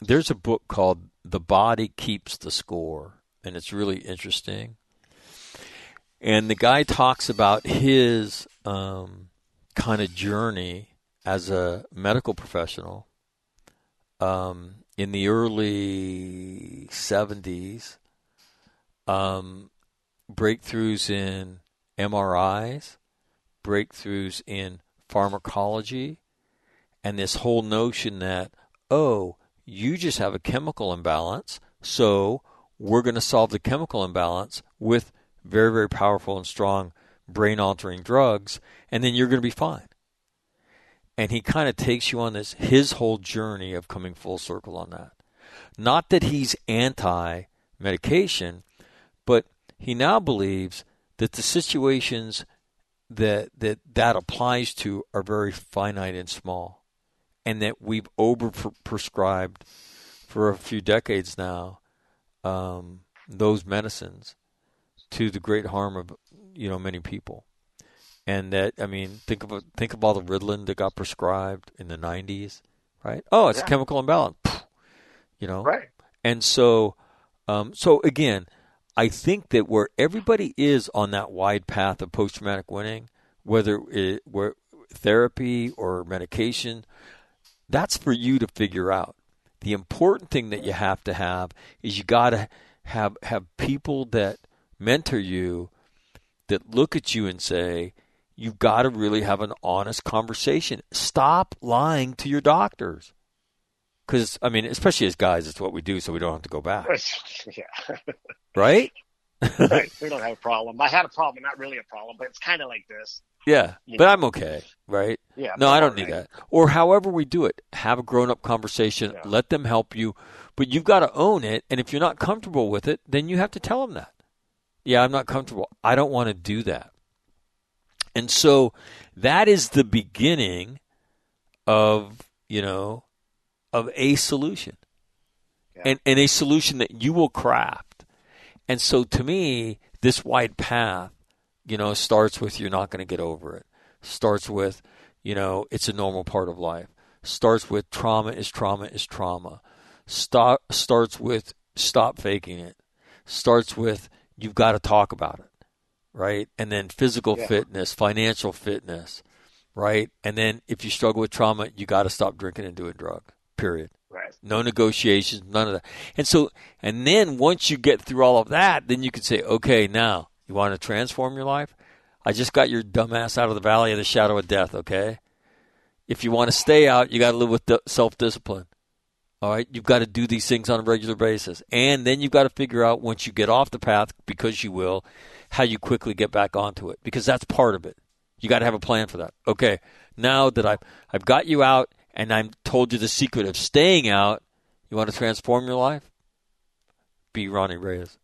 there's a book called The Body Keeps the Score, and it's really interesting. And the guy talks about his um, kind of journey as a medical professional um, in the early 70s, um, breakthroughs in MRIs, breakthroughs in pharmacology, and this whole notion that, oh, you just have a chemical imbalance, so we're going to solve the chemical imbalance with very, very powerful and strong brain altering drugs, and then you're going to be fine. And he kind of takes you on this, his whole journey of coming full circle on that. Not that he's anti medication, but he now believes that the situations that that that applies to are very finite and small, and that we've over prescribed for a few decades now um, those medicines to the great harm of you know many people. And that I mean, think of think of all the Ritalin that got prescribed in the '90s, right? Oh, it's Yeah. chemical imbalance, you know. Right. And so, um, so again, I think that where everybody is on that wide path of post traumatic winning, whether it where therapy or medication, that's for you to figure out. The important thing that you have to have is you got to have have people that mentor you that look at you and say, you've got to really have an honest conversation. Stop lying to your doctors. Because, I mean, especially as guys, it's what we do, so we don't have to go back. yeah. Right? Right. We don't have a problem. I had a problem, not really a problem, but it's kind of like this. Yeah. You But know. I'm okay, right? Yeah. No, I don't need alright. that. Or however we do it, have a grown up conversation, Yeah. let them help you, but you've got to own it. And if you're not comfortable with it, then you have to tell them that. Yeah, I'm not comfortable. I don't want to do that. And so that is the beginning of, you know, of a solution. Yeah. And and a solution that you will craft. And so to me, this wide path, you know, starts with you're not going to get over it. Starts with, you know, it's a normal part of life. Starts with trauma is trauma is trauma. Stop starts with stop faking it. Starts with you've got to talk about it, right? And then physical Yeah. fitness, financial fitness, right? And then if you struggle with trauma, you got to stop drinking and doing drugs. Period. Right. No negotiations, none of that. And so, and then once you get through all of that, then you can say, okay, now you want to transform your life? I just got your dumbass out of the valley of the shadow of death, okay? If you want to stay out, you got to live with self discipline. All right, you've got to do these things on a regular basis. And then you've got to figure out once you get off the path, because you will, how you quickly get back onto it, because that's part of it. You got to have a plan for that. Okay, now that I've, I've got you out and I've told you the secret of staying out, you want to transform your life? Be Ronnie Reyes.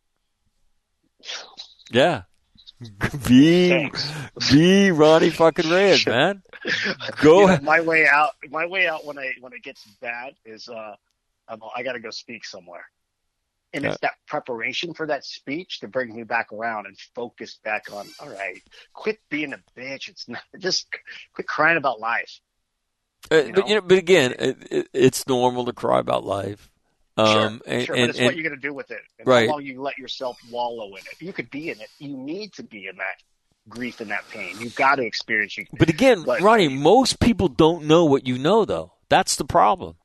Yeah. Be Thanks. be Ronnie fucking Reyes, man. Go You know, ahead. my way out. My way out when I when it gets bad is uh, I'm, I got to go speak somewhere, and it's that preparation for that speech that brings me back around and focus back on. All right, quit being a bitch. It's not just quit crying about life. Uh, you but know? you know, but again, it, it, it's normal to cry about life. Um, sure, and, sure, and, but it's and- what you're going to do with it, and Right. how long you let yourself wallow in it. You could be in it. You need to be in that grief and that pain. You've got to experience. You, But again, But- Ronnie, most people don't know what you know, though. That's the problem.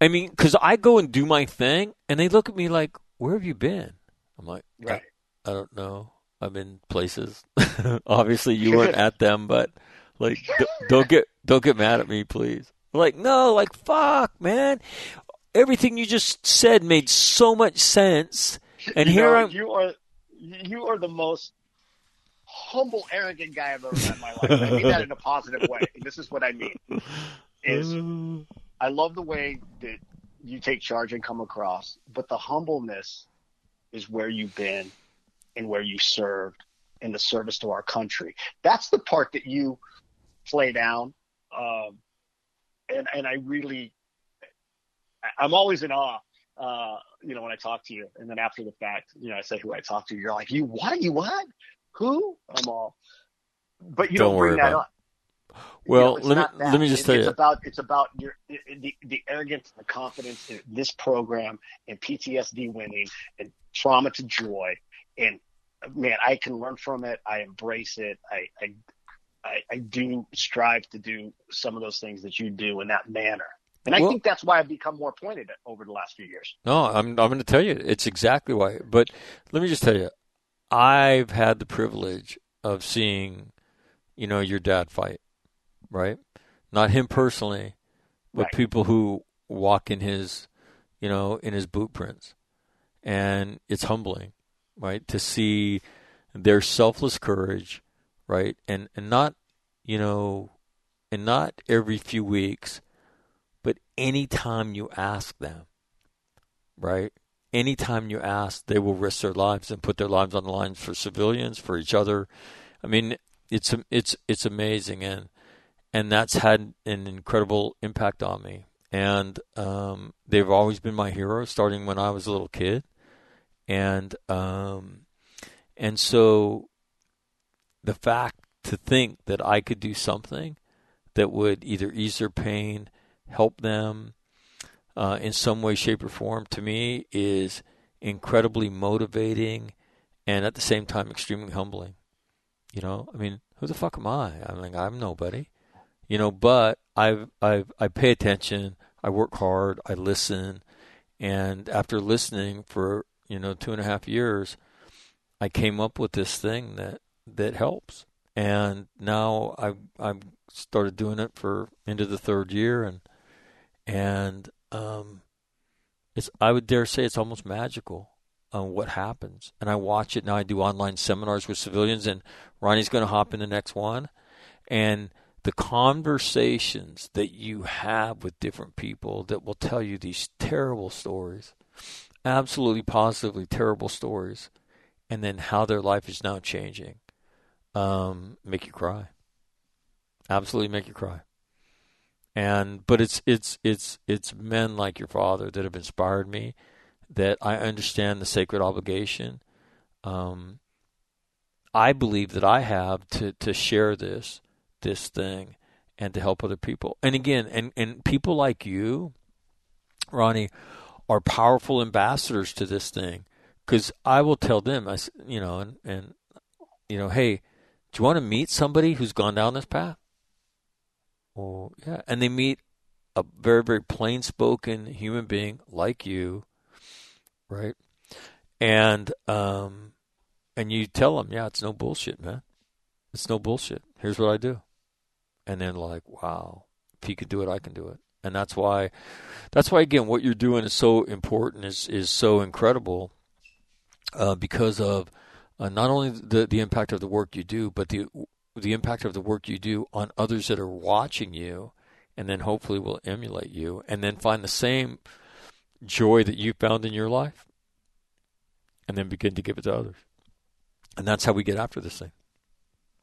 I mean, because I go and do my thing, and they look at me like, "Where have you been?" I'm like, I- right. I, don't know. I'm in places. Obviously, you weren't at them, but like, d- don't get don't get mad at me, please. Like, no, like, fuck, man. Everything you just said made so much sense, and You here know, I'm. You are you are the most humble, arrogant guy I've ever met in my life. I mean that in a positive way. And this is what I mean: is I love the way that you take charge and come across, but the humbleness is where you've been and where you served in the service to our country. That's the part that you play down, um, and and I really, I'm always in awe. Uh, you know, when I talk to you, and then after the fact, you know, I say who I talk to. You're like, you what? You what? Who? I'm all. But you Don't don't, worry bring that about up. Well, You know, let me- let me just It- tell it's you. about it's about your the, the arrogance, and the confidence in this program, and PTSD winning, and trauma to joy, and man, I can learn from it. I embrace it. I I I, I do strive to do some of those things that you do in that manner, and I Well- think that's why I've become more pointed over the last few years. No, I'm I'm going to tell you it's exactly why. But let me just tell you, I've had the privilege of seeing, you know, your dad fight, right? Not him personally, but Right. people who walk in his, you know, in his boot prints, and it's humbling, right, to see their selfless courage, right, and and not, you know, and not every few weeks, but anytime you ask them right? Anytime you ask, they will risk their lives and put their lives on the line for civilians, for each other. I mean, it's it's it's amazing, and and that's had an incredible impact on me. And um, they've always been my heroes, starting when I was a little kid, and um, and so the fact to think that I could do something that would either ease their pain, help them uh, in some way, shape, or form, to me is incredibly motivating and at the same time extremely humbling. You know, I mean, who the fuck am I? I mean, I'm nobody. You know, but I've I've I pay attention. I work hard. I listen, and after listening for you know two and a half years, I came up with this thing that that helps. And now I've I've started doing it for into the third year, and and um, it's I would dare say it's almost magical on what happens. And I watch it now. I do online seminars with civilians, and Ronnie's going to hop in the next one. And the conversations that you have with different people that will tell you these terrible stories, absolutely positively terrible stories, and then how their life is now changing, um, make you cry. Absolutely make you cry. And but it's it's it's it's men like your father that have inspired me that I understand the sacred obligation. Um, I believe that I have to, to share this this thing and to help other people. And again, and, and people like you, Ronnie, are powerful ambassadors to this thing because I will tell them, I you know, and, and you know, hey, do you want to meet somebody who's gone down this path? Well, yeah, and they meet a very very plain spoken human being like you right? And um, and you tell them, yeah, it's no bullshit, man. It's no bullshit. Here's what I do, and then like, wow, if he could do it, I can do it. And that's why, that's why again, what you're doing is so important, is is so incredible, uh, because of uh, not only the the impact of the work you do, but the the impact of the work you do on others that are watching you, and then hopefully will emulate you, and then find the same joy that you found in your life and then begin to give it to others. And that's how we get after this thing.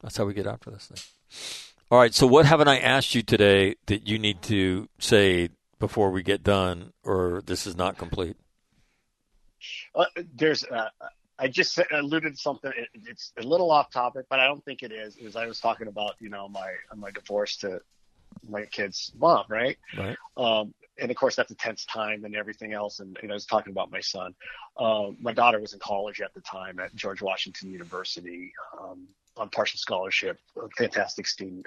That's how we get after this thing. All right, so what haven't I asked you today that you need to say before we get done, or this is not complete? Uh, there's, uh, I just alluded to something. It, it's a little off topic, but I don't think it is. Is I was talking about, you know, my my divorce to my kid's mom, right? Right. Um, and of course that's a tense time and everything else. And, and I was talking about my son. Um, my daughter was in college at the time at George Washington University um, on partial scholarship, a fantastic student.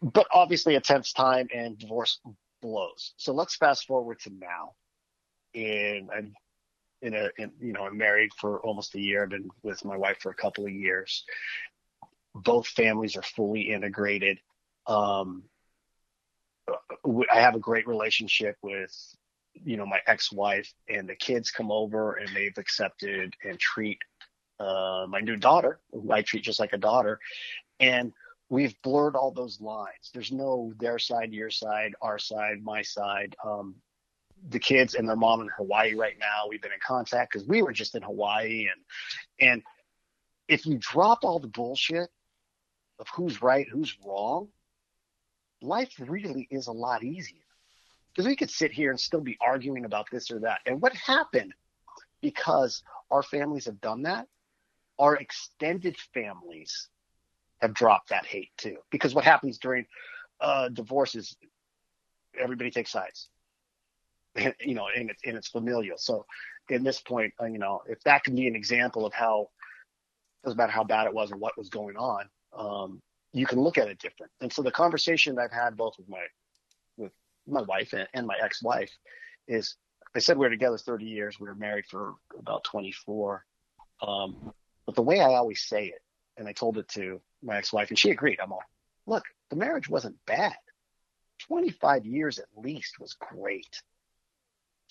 But obviously a tense time and divorce blows. So let's fast forward to now. And I'm in a, in, you know, I'm married for almost a year. I've been with my wife for a couple of years. Both families are fully integrated. Um, I have a great relationship with, you know, my ex-wife and the kids come over and they've accepted and treat uh, my new daughter, who I treat just like a daughter, and we've blurred all those lines. There's no their side, your side, our side, my side. Um, the kids and their mom in Hawaii right now. We've been in contact because we were just in Hawaii, and and if you drop all the bullshit of who's right, who's wrong, life really is a lot easier. Because we could sit here and still be arguing about this or that. And what happened because our families have done that? Our extended families have dropped that hate too. Because what happens during uh, divorce is everybody takes sides. You know, and it's, it's familial. So in this point, uh, you know, if that can be an example of how, doesn't matter how bad it was or what was going on, um, you can look at it different. And so the conversation I've had both with my with my wife and, and my ex-wife is I said we were together 30 years. We were married for about 24. Um, but the way I always say it, and I told it to my ex-wife, and she agreed. I'm all, look, the marriage wasn't bad. 25 years at least was great.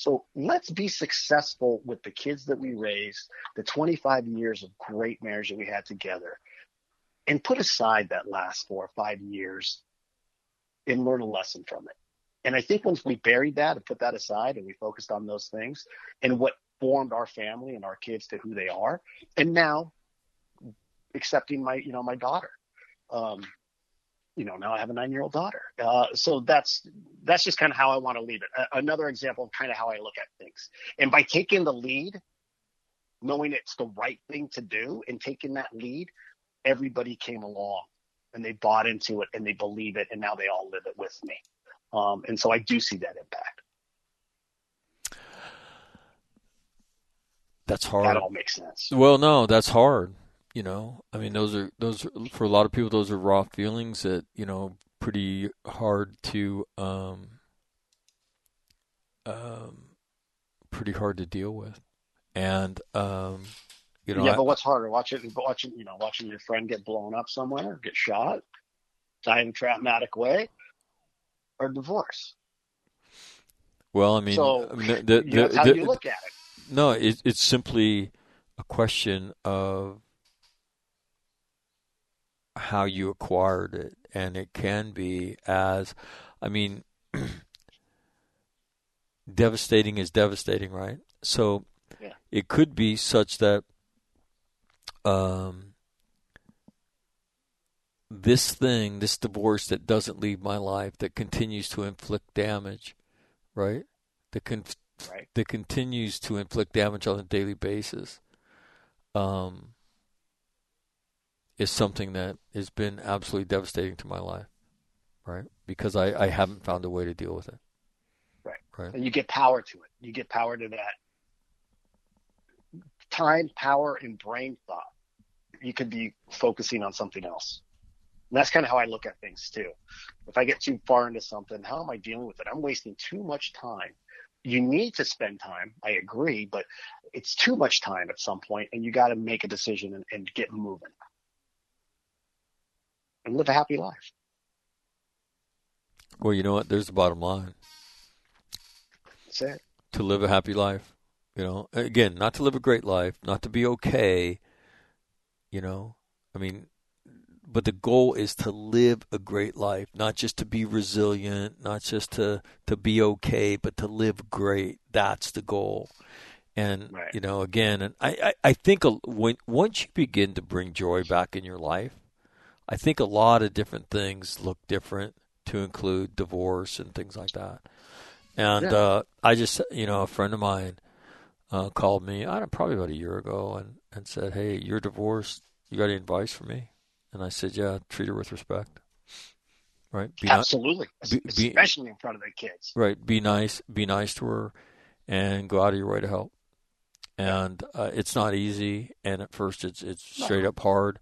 So let's be successful with the kids that we raised, the 25 years of great marriage that we had together and put aside that last four or five years and learn a lesson from it. And I think once we buried that and put that aside and we focused on those things and what formed our family and our kids to who they are, and now accepting my, you know, my daughter. Um, you know, now I have a nine year old daughter. Uh, so that's that's just kind of how I want to leave it. A- another example of kind of how I look at things. And by taking the lead, knowing it's the right thing to do, and taking that lead, everybody came along and they bought into it and they believe it, and now they all live it with me. Um, and so I do see that impact. That's hard. That all makes sense. Well, no, that's hard. You know, I mean, those are those are, for a lot of people. Those are raw feelings that you know pretty hard to um, um, pretty hard to deal with, and um, you know, yeah, I- but what's harder, watching watching you know watching your friend get blown up somewhere, get shot, die in a traumatic way, or divorce? well, I mean, so I mean, the, the, you know, how the- do you look at it? No, it, it's simply a question of how you acquired it, and it can be as, I mean, devastating is devastating, right? So Yeah. it could be such that um, this thing, this divorce that doesn't leave my life, that continues to inflict damage, right? That can Right. that continues to inflict damage on a daily basis um, is something that has been absolutely devastating to my life, right? Because I, I haven't found a way to deal with it. Right. Right. And you get power to it. You get power to that time, power, and brain thought. You could be focusing on something else. And that's kind of how I look at things too. If I get too far into something, how am I dealing with it? I'm wasting too much time. You need to spend time. I agree, but it's too much time at some point and you got to make a decision and, and get moving and live a happy life. Well, you know what? There's the bottom line. That's it. To live a happy life. You know, again, not to live a great life, not to be okay. You know, I mean, but the goal is to live a great life, not just to be resilient, not just to to be okay, but to live great. That's the goal. And Right. you know, again, and I I, I think a, when once you begin to bring joy back in your life, I think a lot of different things look different to include divorce and things like that. And Yeah. uh, I just, you know, a friend of mine uh, called me, I don't probably about a year ago, and, and said, "Hey, you're divorced. You got any advice for me?" And I said, "Yeah, treat her with respect. Right? Be Absolutely. be- be- Especially in front of the kids. right. Be nice. Be nice to her, and go out of your way to help." And uh, it's not easy, and at first it's it's straight up hard,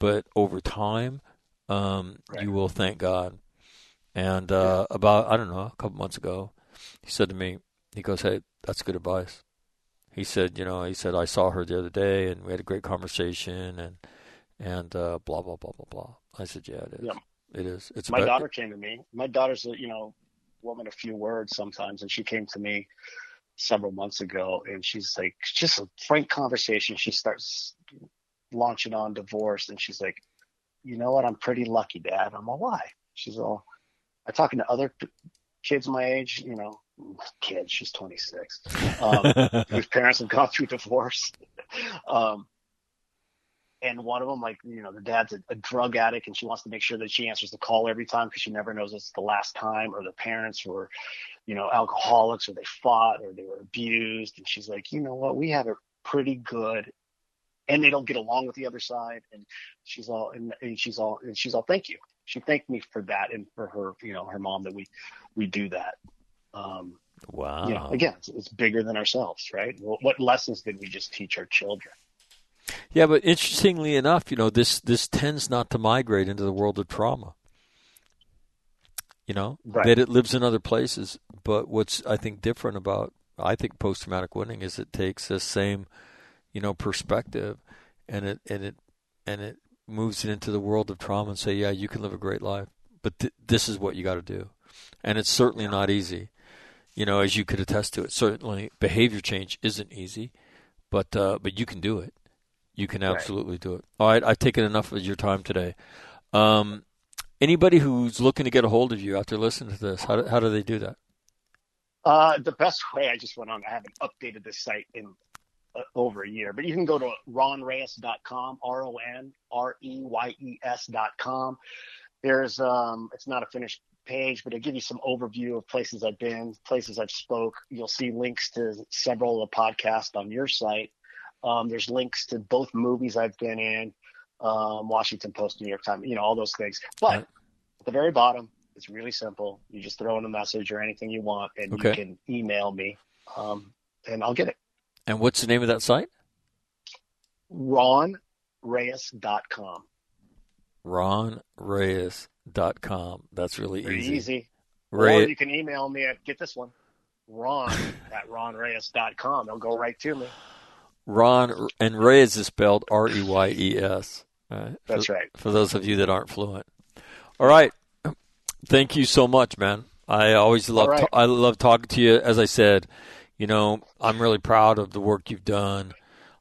but over time, um, Right. you will thank God. And uh, about I don't know a couple months ago, he said to me, he goes, "Hey, that's good advice." He said, you know, he said I saw her the other day and we had a great conversation and and uh, blah blah blah blah blah. I said, yeah, it is. Yeah. It is. It's my about- daughter came to me. My daughter's a you know woman of few words sometimes, and she came to me several months ago, and she's like just a frank conversation. She starts launching on divorce, and she's like, you know what? I'm pretty lucky, Dad. I'm why? She's all. I'm talking to other p- kids my age, you know, kids. She's 26, um, whose parents have gone through divorce. um, and one of them, like, you know, the dad's a, a drug addict and she wants to make sure that she answers the call every time because she never knows it's the last time or the parents were, you know, alcoholics or they fought or they were abused. And she's like, you know what? We have it pretty good. And they don't get along with the other side. And she's all, and, and she's all, and she's all, thank you. She thanked me for that and for her, you know, her mom that we, we do that. Um, wow. you know, again, it's, it's bigger than ourselves, right? What, what lessons did we just teach our children? Yeah, but interestingly enough, you know, this this tends not to migrate into the world of trauma. You know, Right. that it lives in other places. But what's I think different about I think post traumatic winning is it takes this same, you know, perspective, and it and it and it moves it into the world of trauma and say, yeah, you can live a great life, but th- this is what you got to do, and it's certainly not easy. You know, as you could attest to it, certainly behavior change isn't easy, but uh, but you can do it. You can Right. absolutely do it. All right, I've taken enough of your time today. Um, anybody who's looking to get a hold of you after listening to this, how do, how do they do that? Uh, the best way I just went on, I haven't updated this site in over a year. But you can go to ronreyes.com, R O N R E Y E S.com. There's um, it's not a finished page, but it'll give you some overview of places I've been, places I've spoke. You'll see links to several of the podcasts on your site. Um, there's links to both movies I've been in, um, Washington Post, New York Times, you know, all those things. But at the very bottom, it's really simple. You just throw in a message or anything you want, and Okay. you can email me, um, and I'll get it. And what's the name of that site? RonReyes.com. RonReyes.com. That's really easy. easy. Ray- Or you can email me at, get this one, ron at ronreyes.com. It'll go right to me. Ron and Reyes is spelled R E Y E S. Right? That's for, right. For those of you that aren't fluent. All right. Thank you so much, man. I always love right. I love talking to you. As I said, you know, I'm really proud of the work you've done.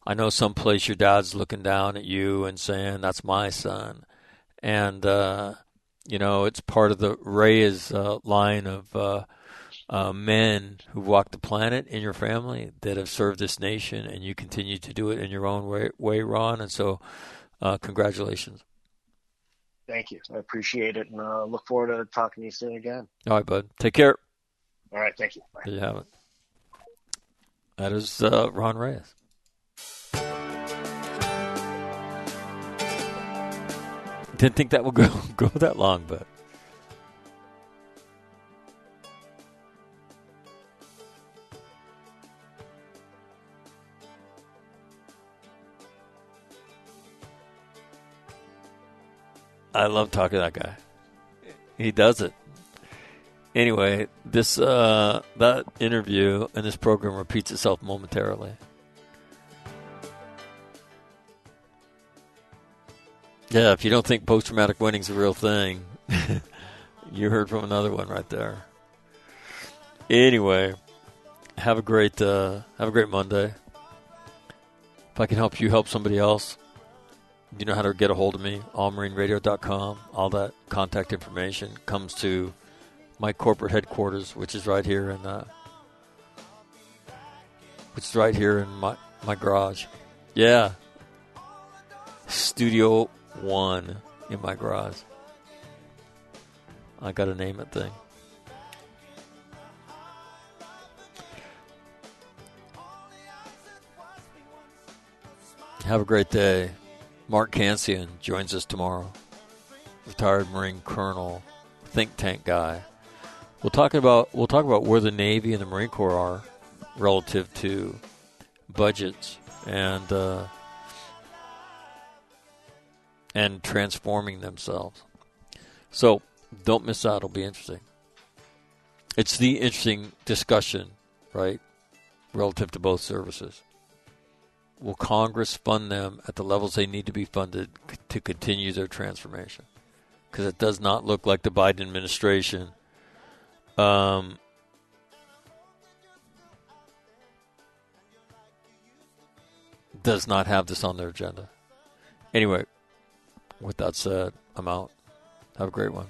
I know someplace your dad's looking down at you and saying, "That's my son," and uh, you know, it's part of the Reyes uh, line of uh, uh, men who walked the planet in your family that have served this nation, and you continue to do it in your own way, way Ron. And so, uh, congratulations. Thank you. I appreciate it, and uh, look forward to talking to you soon again. All right, bud. Take care. All right. Thank you. Bye. There you have it. That is uh, Ron Reyes. Didn't think that would go go that long, but I love talking to that guy. He does it. Anyway, this uh, that interview and this program repeats itself momentarily. Yeah, if you don't think post traumatic winning's a real thing, you heard from another one right there. Anyway, have a great uh, have a great Monday. If I can help you help somebody else, you know how to get a hold of me, allmarineradio.com. All that contact information comes to my corporate headquarters, which is right here in uh, which is right here in my my garage. Yeah, Studio One in my garage. I got to name it thing. Have a great day. Mark Cancian joins us tomorrow. Retired Marine Colonel, think tank guy. We'll talk about we'll talk about where the Navy and the Marine Corps are relative to budgets and uh, and transforming themselves. So don't miss out; it'll be interesting. It's the interesting discussion, right, relative to both services. Will Congress fund them at the levels they need to be funded to continue their transformation? Because it does not look like the Biden administration um, does not have this on their agenda. Anyway, with that said, I'm out. Have a great one.